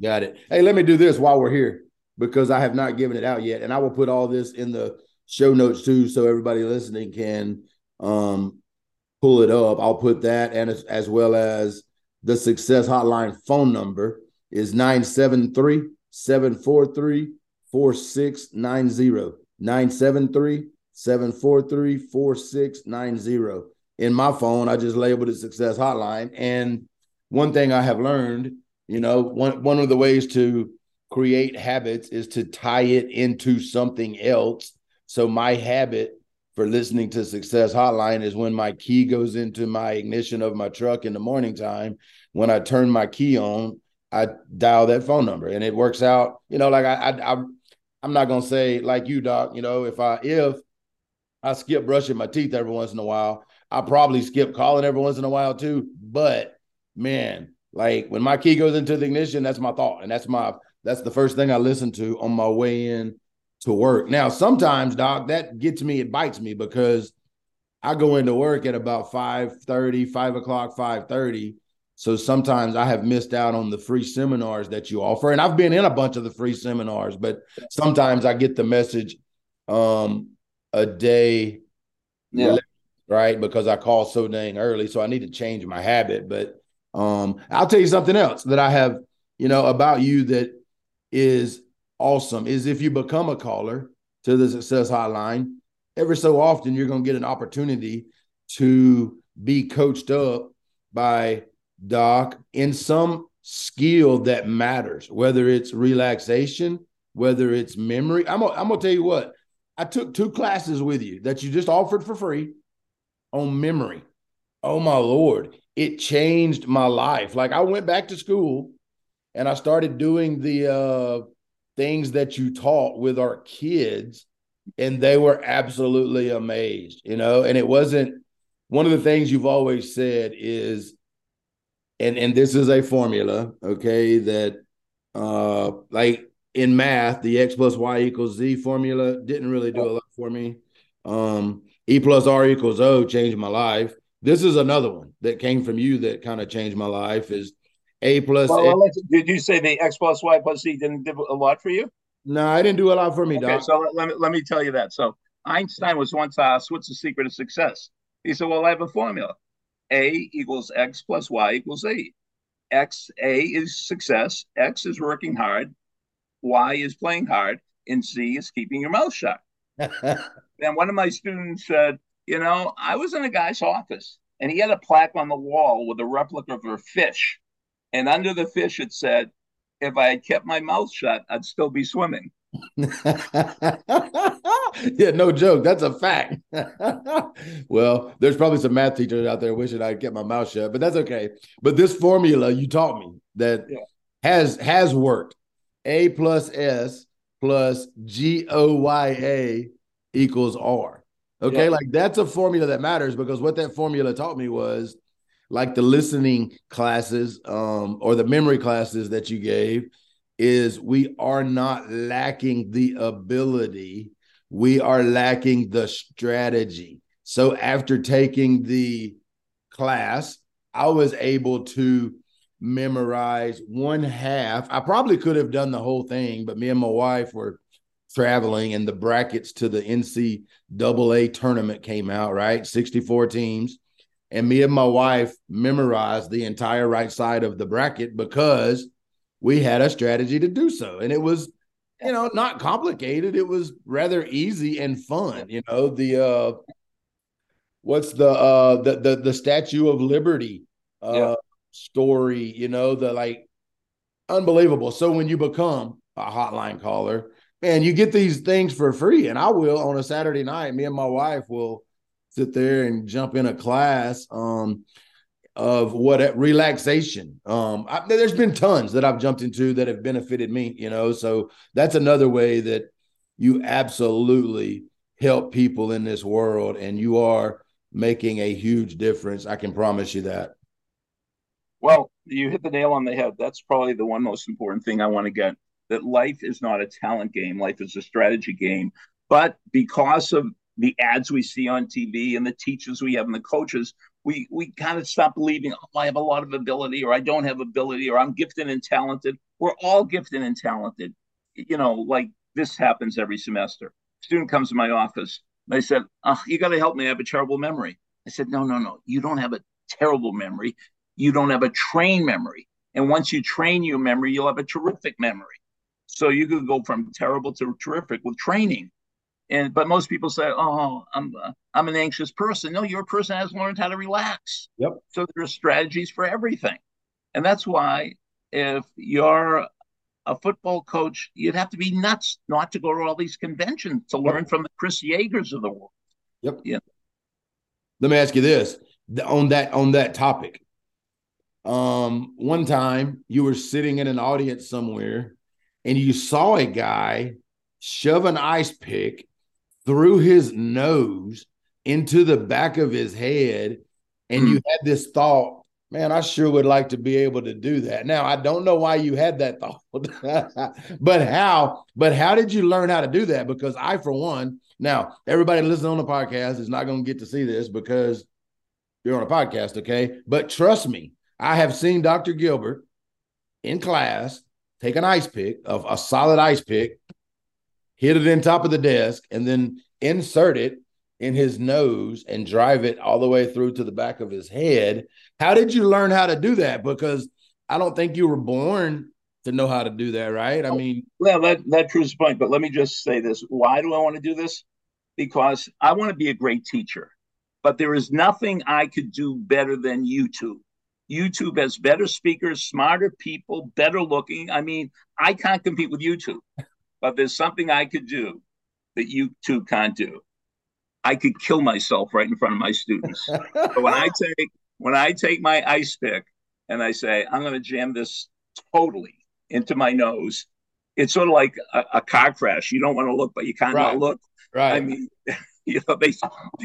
Got it. Hey, let me do this while we're here. because I have not given it out yet. And I will put all this in the show notes too, so everybody listening can um, pull it up. I'll put that and as, as well as the success hotline phone number is 973 743 4690. 973 743 4690. In my phone, I just labeled it success hotline. And one thing I have learned, you know, one, one of the ways to create habits is to tie it into something else. So my habit for listening to Success Hotline is when my key goes into my ignition of my truck in the morning time. When I turn my key on, I dial that phone number, and it works out. You know, like I, I, I I'm not gonna say like you, Doc. You know, if I if I skip brushing my teeth every once in a while, I probably skip calling every once in a while too. But man, like when my key goes into the ignition, that's my thought, and that's my that's the first thing I listen to on my way in to work. Now, sometimes, Doc, that gets me, it bites me because I go into work at about 5 30, 5 o'clock, 5 30. So sometimes I have missed out on the free seminars that you offer. And I've been in a bunch of the free seminars, but sometimes I get the message um a day yeah. Late, right? Because I call so dang early. So I need to change my habit. But um I'll tell you something else that I have, you know, about you that is awesome is if you become a caller to the success hotline, every so often you're going to get an opportunity to be coached up by Doc in some skill that matters, whether it's relaxation, whether it's memory. I'm, I'm going to tell you what, I took two classes with you that you just offered for free on memory. Oh my Lord, it changed my life. Like I went back to school and I started doing the uh things that you taught with our kids and they were absolutely amazed you know? And it wasn't one of the things you've always said is and and this is a formula okay that uh like in math the x plus y equals z formula didn't really do a lot for me. Um e plus r equals o changed my life. This is another one that came from you that kind of changed my life is a plus. Well, did you say the X plus Y plus Z didn't do a lot for you? No, I didn't do a lot for me, okay, Doc. So let me let me tell you that. So Einstein was once asked, "What's the secret of success?" He said, "Well, I have a formula: A equals X plus Y equals Z. X A is success. X is working hard. Y is playing hard, and Z is keeping your mouth shut." and one of my students said, "You know, I was in a guy's office, and he had a plaque on the wall with a replica of a fish." And under the fish, it said, if I had kept my mouth shut, I'd still be swimming. yeah, no joke. That's a fact. well, there's probably some math teachers out there wishing I'd kept my mouth shut, but that's okay. But this formula you taught me that yeah. has has worked. A plus S plus G O Y A equals R. Okay, yeah. like that's a formula that matters because what that formula taught me was like the listening classes um, or the memory classes that you gave is we are not lacking the ability. We are lacking the strategy. So after taking the class i was able to memorize one half. I probably could have done the whole thing but me and my wife were traveling and the brackets to the ncaa tournament came out right? 64 teams and me and my wife memorized the entire right side of the bracket because we had a strategy to do so. And it was you know not complicated. It was rather easy and fun you know the uh what's the uh the the, the statue of liberty uh yeah. story you know the like unbelievable. So when you become a hotline caller man you get these things for free. And i will on a saturday night me and my wife will sit there and jump in a class um, of what relaxation. Um, I, there's been tons that I've jumped into that have benefited me, you know. So that's another way that you absolutely help people in this world, and you are making a huge difference. I can promise you that. Well, you hit the nail on the head. That's probably the one most important thing I want to get that life is not a talent game, life is a strategy game. But because of the ads we see on TV and the teachers we have and the coaches, we we kind of stop believing, oh, I have a lot of ability or I don't have ability or I'm gifted and talented. We're all gifted and talented. you know, like this happens every semester. Student comes to my office. They said, oh, "You got to help me. I have a terrible memory." I said, "No, no, no. You don't have a terrible memory. You don't have a trained memory. And once you train your memory, you'll have a terrific memory. So you could go from terrible to terrific with training. And but most people say, "Oh, I'm uh, I'm an anxious person." No, you're person has learned how to relax. Yep. So there are strategies for everything, and that's why if you're a football coach, you'd have to be nuts not to go to all these conventions to learn from the Chris Yeagers of the world. Yep. Yeah. Let me ask you this on that on that topic. Um, one time you were sitting in an audience somewhere and you saw a guy shove an ice pick through his nose into the back of his head, and mm. you had this thought, man, I sure would like to be able to do that. Now, I don't know why you had that thought, but how, but how did you learn how to do that? Because I, for one, now everybody listening on the podcast is not going to get to see this because you're on a podcast, okay? But trust me, I have seen Dr. Gilbert in class take an ice pick of a solid ice pick, hit it in top of the desk, and then insert it in his nose and drive it all the way through to the back of his head. How did you learn how to do that? Because I don't think you were born to know how to do that, right? I mean, well, that that proves the point. But let me just say this: Why do I want to do this? Because I want to be a great teacher. But there is nothing I could do better than YouTube. YouTube has better speakers, smarter people, better looking. I mean, I can't compete with YouTube, but there's something I could do that YouTube can't do. I could kill myself right in front of my students. but when I take when I take my ice pick and I say I'm going to jam this totally into my nose, it's sort of like a, a car crash. You don't want to look, but you can't right. not look. Right. I mean, you know, they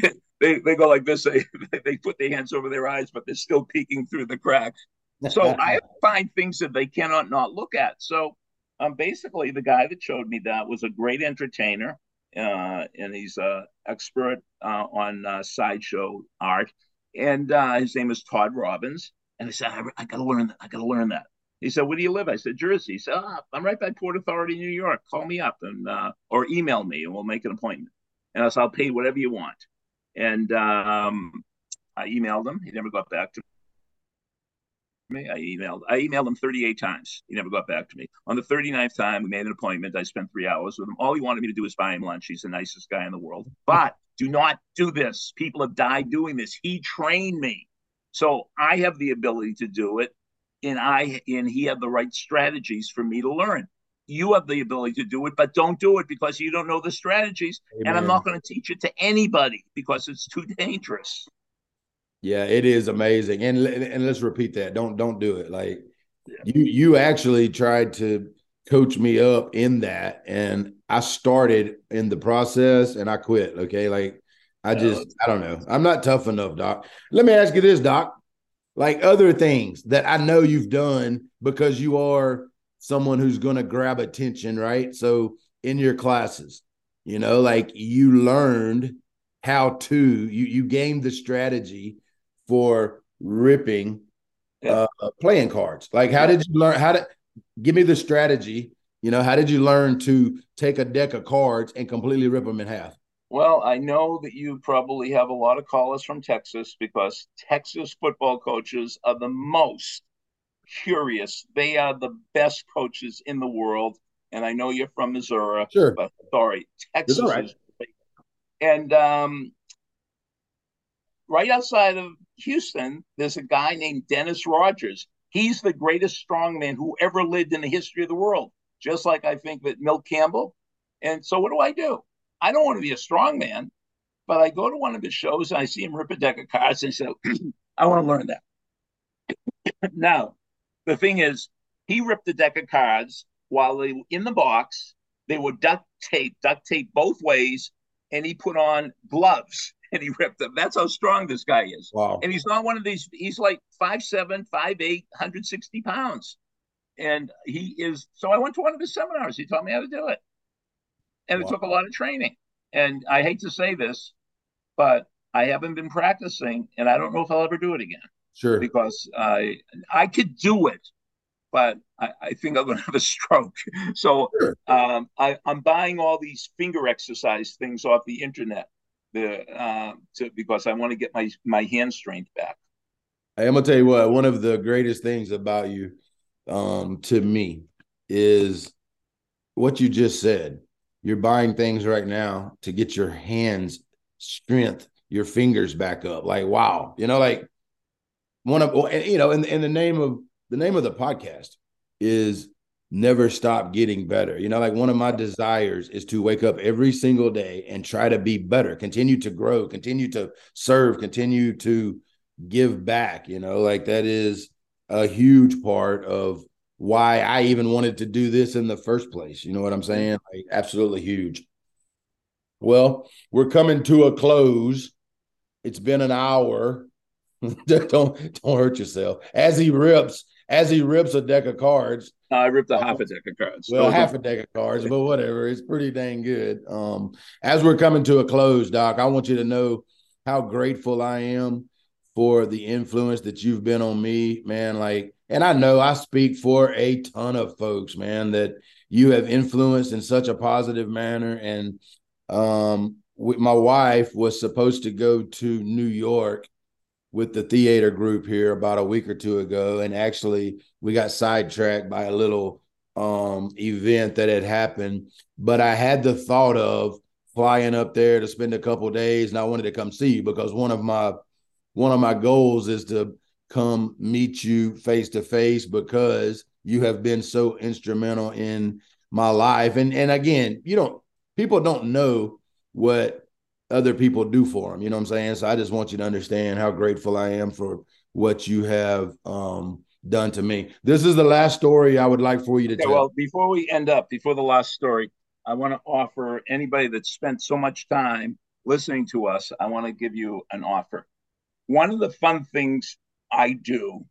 they they go like this. They they put their hands over their eyes, but they're still peeking through the cracks. So I find things that they cannot not look at. So um, basically, the guy that showed me that was a great entertainer uh, and he's an expert uh, on uh, sideshow art. And uh, his name is Todd Robbins. And I said, I, I got to learn that. I got to learn that. He said, "Where do you live?" I said, "Jersey." He said, oh, "I'm right by Port Authority, New York. Call me up and uh, or email me, and we'll make an appointment." And I said, "I'll pay whatever you want." And um, I emailed him. He never got back to me. I emailed I emailed him 38 times. He never got back to me. On the 39th time, we made an appointment. I spent three hours with him. All he wanted me to do was buy him lunch. He's the nicest guy in the world. But do not do this. People have died doing this. He trained me. So I have the ability to do it. And I and he had the right strategies for me to learn. You have the ability to do it, but don't do it because you don't know the strategies. Amen. And I'm not going to teach it to anybody because it's too dangerous. Yeah, it is amazing. And and let's repeat that. Don't don't do it. Like you you actually tried to coach me up in that and I started in the process and I quit, okay? Like I just I don't know. I'm not tough enough, doc. Let me ask you this, doc. Like other things that I know you've done because you are someone who's going to grab attention, right? So in your classes, you know, like you learned how to you you gained the strategy for ripping yeah. uh, playing cards. Like, how did you learn? How did give me the strategy? You know, how did you learn to take a deck of cards and completely rip them in half? Well, I know that you probably have a lot of callers from Texas because Texas football coaches are the most curious. They are the best coaches in the world. And I know you're from Missouri. Sure. But sorry, Texas right. and um, right outside of Houston, there's a guy named Dennis Rogers. He's the greatest strongman who ever lived in the history of the world, just like I think that Milt Campbell. And so, what do I do? I don't want to be a strongman, but I go to one of his shows and I see him rip a deck of cards and I say, I want to learn that. now, the thing is, he ripped the deck of cards while they were in the box. They were duct tape, duct tape both ways, and he put on gloves and he ripped them. That's how strong this guy is. Wow. And he's not one of these, he's like 5'7, 5'8, 160 pounds. And he is, so I went to one of his seminars. He taught me how to do it. And wow. it took a lot of training. And I hate to say this, but I haven't been practicing and I don't know if I'll ever do it again. Sure. Because I I could do it, but I, I think I'm going to have a stroke. So sure. um, I, am buying all these finger exercise things off the internet the, uh, to, because I want to get my, my hand strength back. I'm gonna tell you what. One of the greatest things about you, um, to me, is what you just said. You're buying things right now to get your hands strength, your fingers back up. Like wow, you know, like one of you know, in, in the name of the name of the podcast is never stop getting better. You know, like one of my desires is to wake up every single day and try to be better, continue to grow, continue to serve, continue to give back. You know, like that is a huge part of why I even wanted to do this in the first place. You know what I'm mm-hmm. saying? Like, absolutely huge. Well, we're coming to a close. It's been an hour. don't don't hurt yourself. As he rips, as he rips a deck of cards. I ripped a half a deck of cards. Well, half a deck of cards, but whatever. It's pretty dang good. Um, as we're coming to a close, Doc, I want you to know how grateful I am for the influence that you've been on me, man. Like, and I know I speak for a ton of folks, man, that you have influenced in such a positive manner. And um, my wife was supposed to go to New York with the theater group here about a week or two ago, and actually we got sidetracked by a little um, event that had happened. But I had the thought of flying up there to spend a couple days, and I wanted to come see you because one of my one of my goals is to come meet you face to face because you have been so instrumental in my life. And and again, you don't people don't know what other people do for them. You know what I'm saying? So I just want you to understand how grateful I am for what you have um, done to me. This is the last story I would like for you to okay, tell. Well, before we end up, before the last story, I want to offer anybody that spent so much time listening to us, I want to give you an offer. One of the fun things I do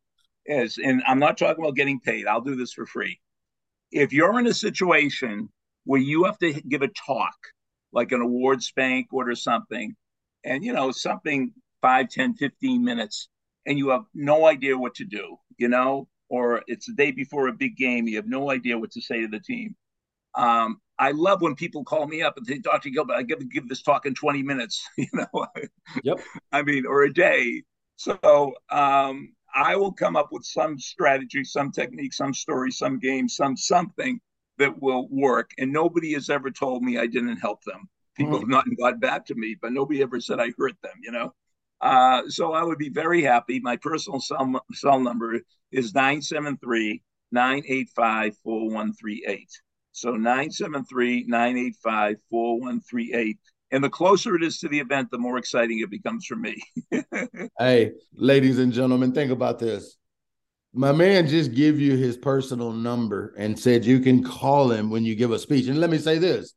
is, and I'm not talking about getting paid, I'll do this for free. If you're in a situation where you have to give a talk like an awards banquet or something, and you know, something 5, 10, 15 minutes, and you have no idea what to do, you know, or it's the day before a big game, you have no idea what to say to the team. Um, I love when people call me up and say, Dr. Gilbert, I to give this talk in 20 minutes, you know. Yep. I mean, or a day. So um, I will come up with some strategy, some technique, some story, some game, some something that will work. And nobody has ever told me I didn't help them. People mm. have not got back to me, but nobody ever said I hurt them, you know? Uh, so I would be very happy. My personal cell, cell number is 973 985 4138. So 973 985 4138. And the closer it is to the event, the more exciting it becomes for me. hey, ladies and gentlemen, think about this my man just give you his personal number and said you can call him when you give a speech. And let me say this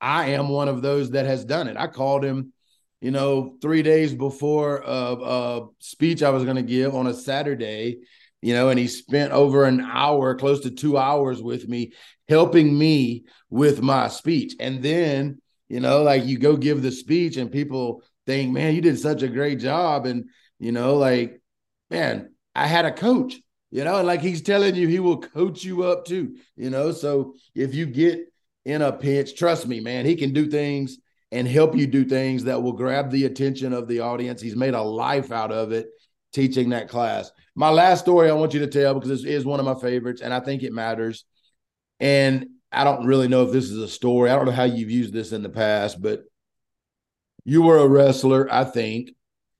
I am one of those that has done it. I called him, you know, three days before a, a speech I was going to give on a Saturday, you know, and he spent over an hour, close to two hours with me, helping me with my speech. And then, you know, like you go give the speech and people think, man, you did such a great job. And, you know, like, man, I had a coach you know, and like he's telling you, he will coach you up too, you know. So if you get in a pinch, trust me, man, he can do things and help you do things that will grab the attention of the audience. He's made a life out of it teaching that class. My last story I want you to tell because this is one of my favorites and I think it matters. And I don't really know if this is a story. I don't know how you've used this in the past, but you were a wrestler, I think.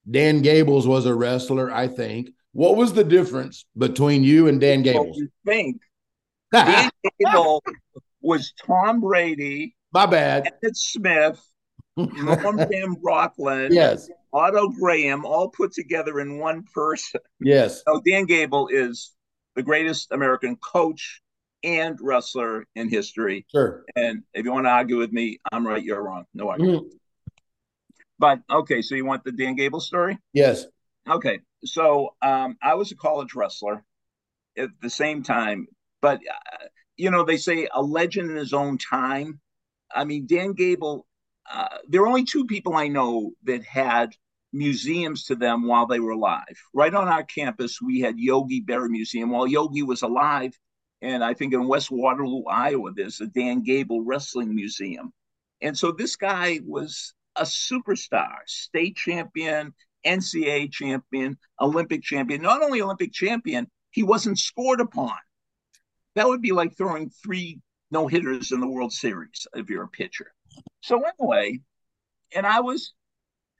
Dan Gables was a wrestler, I think. What was the difference between you and Dan Gables? you think Dan Gable was Tom Brady. My bad. Ed Smith, Norm Van Brocklin, yes, Otto Graham, all put together in one person. Yes. So Dan Gable is the greatest American coach and wrestler in history. Sure. And if you want to argue with me, I'm right, you're wrong. No argument. Mm. But okay, so you want the Dan Gable story? Yes. Okay, so um, I was a college wrestler at the same time, but uh, you know they say a legend in his own time. I mean, Dan Gable. Uh, there are only two people I know that had museums to them while they were alive. Right on our campus, we had Yogi Berra Museum while Yogi was alive. And I think in West Waterloo, Iowa, there's a Dan Gable Wrestling Museum. And so this guy was a superstar, state champion, NCAA champion, Olympic champion. Not only Olympic champion, he wasn't scored upon. That would be like throwing three no hitters in the World Series if you're a pitcher. So anyway, and I was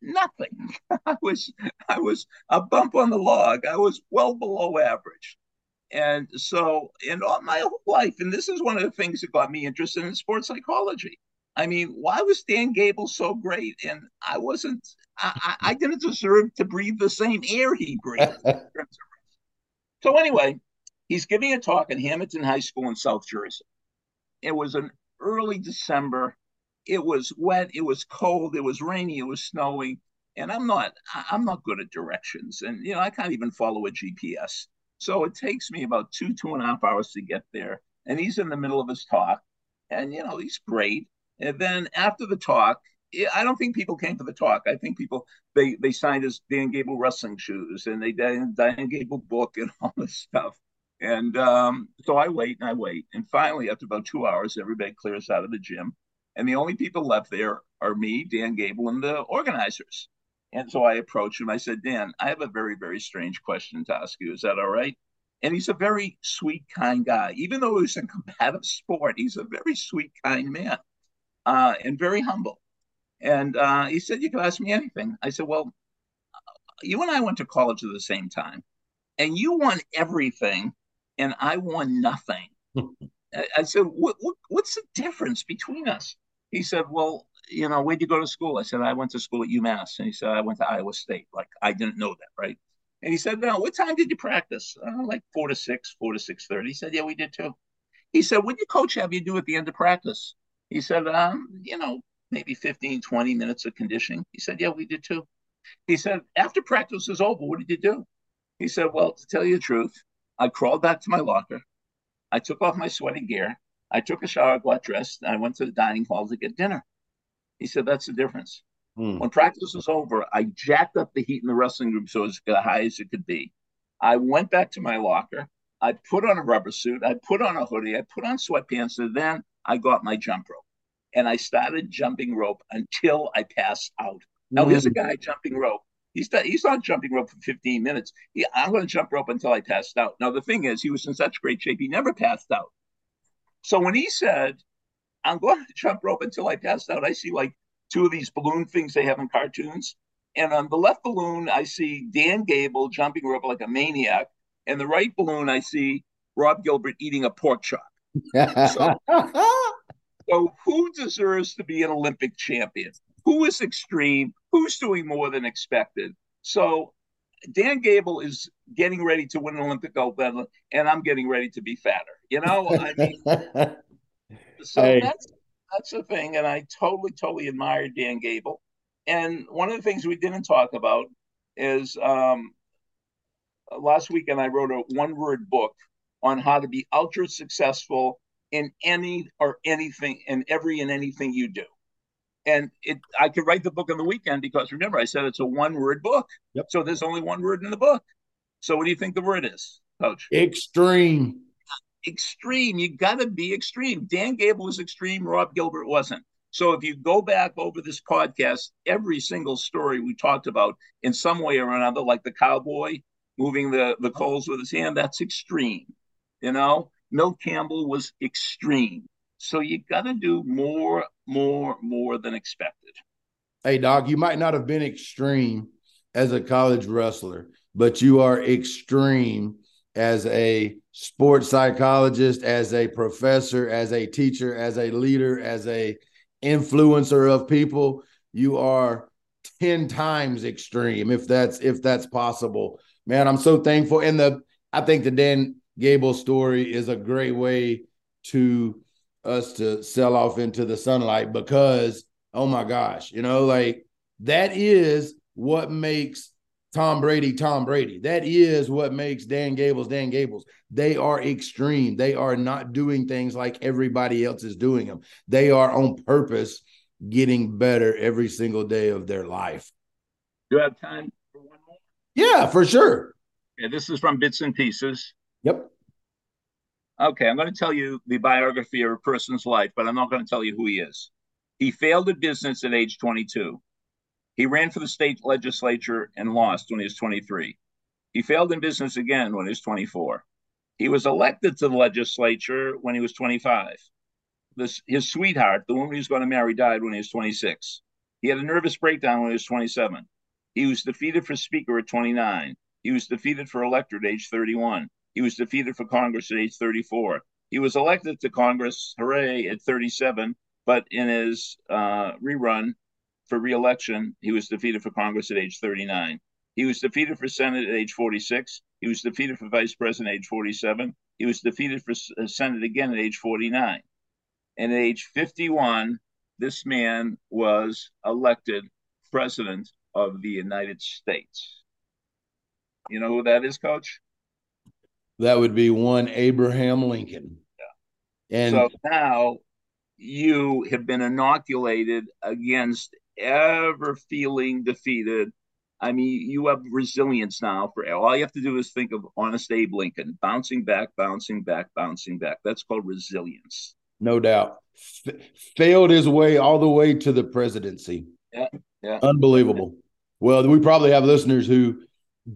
nothing. I was I was a bump on the log. I was well below average. And so in all my whole life, and this is one of the things that got me interested in sports psychology. I mean, why was Dan Gable so great? And I wasn't, I, I didn't deserve to breathe the same air he breathed. so anyway, he's giving a talk in Hamilton High School in South Jersey. It was an early December. It was wet. It was cold. It was rainy. It was snowing. And I'm not, I'm not good at directions. And, you know, I can't even follow a GPS. So it takes me about two, two and a half hours to get there. And he's in the middle of his talk. And, you know, he's great. And then after the talk, I don't think people came to the talk. I think people they they signed his Dan Gable wrestling shoes and they Dan, Dan Gable book and all this stuff. And um, so I wait and I wait. And finally, after about two hours, everybody clears out of the gym. And the only people left there are me, Dan Gable, and the organizers. And so I approached him. I said, Dan, I have a very, very strange question to ask you. Is that all right? And he's a very sweet, kind guy. Even though he's a combative sport, he's a very sweet, kind man uh, and very humble. And uh, he said, You can ask me anything. I said, Well, you and I went to college at the same time, and you won everything and I won nothing. I said, what, what, what's the difference between us? He said, well, you know, where'd you go to school? I said, I went to school at UMass. And he said, I went to Iowa State. Like, I didn't know that, right? And he said, no, what time did you practice? Uh, like four to six, four to six thirty. He said, yeah, we did too. He said, what did your coach have you do at the end of practice? He said, um, you know, maybe 15, 20 minutes of conditioning. He said, yeah, we did too. He said, after practice was over, what did you do? He said, well, to tell you the truth, I crawled back to my locker. I took off my sweaty gear. I took a shower, got dressed, and I went to the dining hall to get dinner. He said, That's the difference. Hmm. When practice was over, I jacked up the heat in the wrestling room so it was as high as it could be. I went back to my locker. I put on a rubber suit. I put on a hoodie. I put on sweatpants. And then I got my jump rope and I started jumping rope until I passed out. Now, mm. here's a guy jumping rope He's not, he's not jumping rope for 15 minutes. He, I'm going to jump rope until I passed out. Now, the thing is, he was in such great shape, he never passed out. So when he said, I'm going to jump rope until I passed out, I see like two of these balloon things they have in cartoons. And on the left balloon, I see Dan Gable jumping rope like a maniac. And the right balloon, I see Rob Gilbert eating a pork chop. So, so who deserves to be an Olympic champion? who is extreme, who's doing more than expected. So Dan Gable is getting ready to win an Olympic gold medal, and I'm getting ready to be fatter. You know, I mean, so hey. that's that's the thing, and I totally, totally admire Dan Gable. And one of the things we didn't talk about is um, last weekend I wrote a one-word book on how to be ultra successful in any or anything in every and anything you do and it I could write the book on the weekend because remember I said it's a one word book. Yep. So there's only one word in the book. So what do you think the word is, Coach? Extreme. Extreme. You got to be extreme. Dan Gable was extreme. Rob Gilbert wasn't. So if you go back over this podcast, every single story we talked about in some way or another, like the cowboy moving the the coals with his hand, that's extreme. You know, Milt Campbell was extreme. So you got to do more, more, more than expected. Hey, Doc, you might not have been extreme as a college wrestler, but you are extreme as a sports psychologist, as a professor, as a teacher, as a leader, as a influencer of people. You are 10 times extreme if that's if that's possible. Man, I'm so thankful. And the I think the Dan Gable story is a great way to us to sell off into the sunlight because oh my gosh, you know, like that is what makes Tom Brady Tom Brady. That is what makes Dan Gables Dan Gables. They are extreme. They are not doing things like everybody else is doing them. They are on purpose getting better every single day of their life. Do you have time for one more? Yeah, for sure. Yeah, this is from Bits and Pieces. Yep. Okay, I'm going to tell you the biography of a person's life, but I'm not going to tell you who he is. He failed at business at age 22. He ran for the state legislature and lost when he was 23. He failed in business again when he was 24. He was elected to the legislature when he was 25. This, his sweetheart, the woman he was going to marry, died when he was 26. He had a nervous breakdown when he was 27. He was defeated for speaker at 29. He was defeated for elector at age 31. He was defeated for Congress at age 34. He was elected to Congress, hooray, at 37, but in his uh, rerun for reelection, he was defeated for Congress at age 39. He was defeated for Senate at age 46. He was defeated for Vice President at age 47. He was defeated for uh, Senate again at age 49. And at age 51, this man was elected President of the United States. You know who that is, Coach? That would be one Abraham Lincoln. Yeah. And so now you have been inoculated against ever feeling defeated. I mean, you have resilience now for all you have to do is think of honest Abe Lincoln bouncing back, bouncing back, bouncing back. That's called resilience. No doubt. F- failed his way all the way to the presidency. Yeah. Yeah. Unbelievable. Well, we probably have listeners who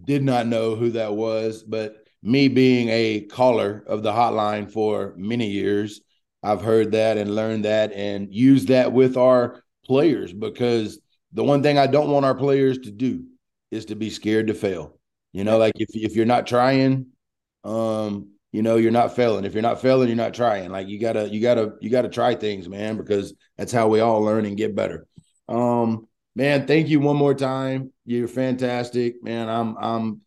did not know who that was, but me being a caller of the hotline for many years, I've heard that and learned that and used that with our players because the one thing I don't want our players to do is to be scared to fail. You know, like if if you're not trying, um, you know, you're not failing. If you're not failing, you're not trying. Like you gotta, you gotta, you gotta try things, man, because that's how we all learn and get better. Um, man, thank you one more time. You're fantastic, man. I'm I'm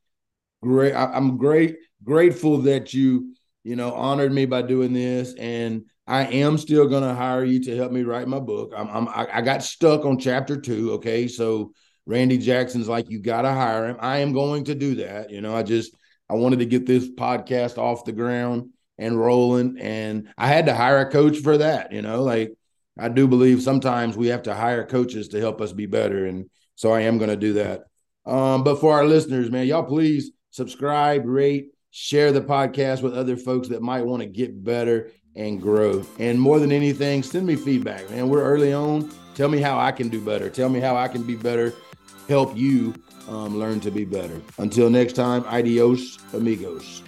great. I'm great, grateful that you, you know, honored me by doing this. And I am still gonna hire you to help me write my book. I'm, I'm I got stuck on chapter two. Okay. So Randy Jackson's like, you gotta hire him. I am going to do that. You know, I just I wanted to get this podcast off the ground and rolling. And I had to hire a coach for that, you know, like I do believe sometimes we have to hire coaches to help us be better. And so I am going to do that. Um, but for our listeners, man, y'all please subscribe, rate, share the podcast with other folks that might want to get better and grow. And more than anything, send me feedback, man. We're early on. Tell me how I can do better. Tell me how I can be better. Help you um, learn to be better. Until next time, adios, amigos.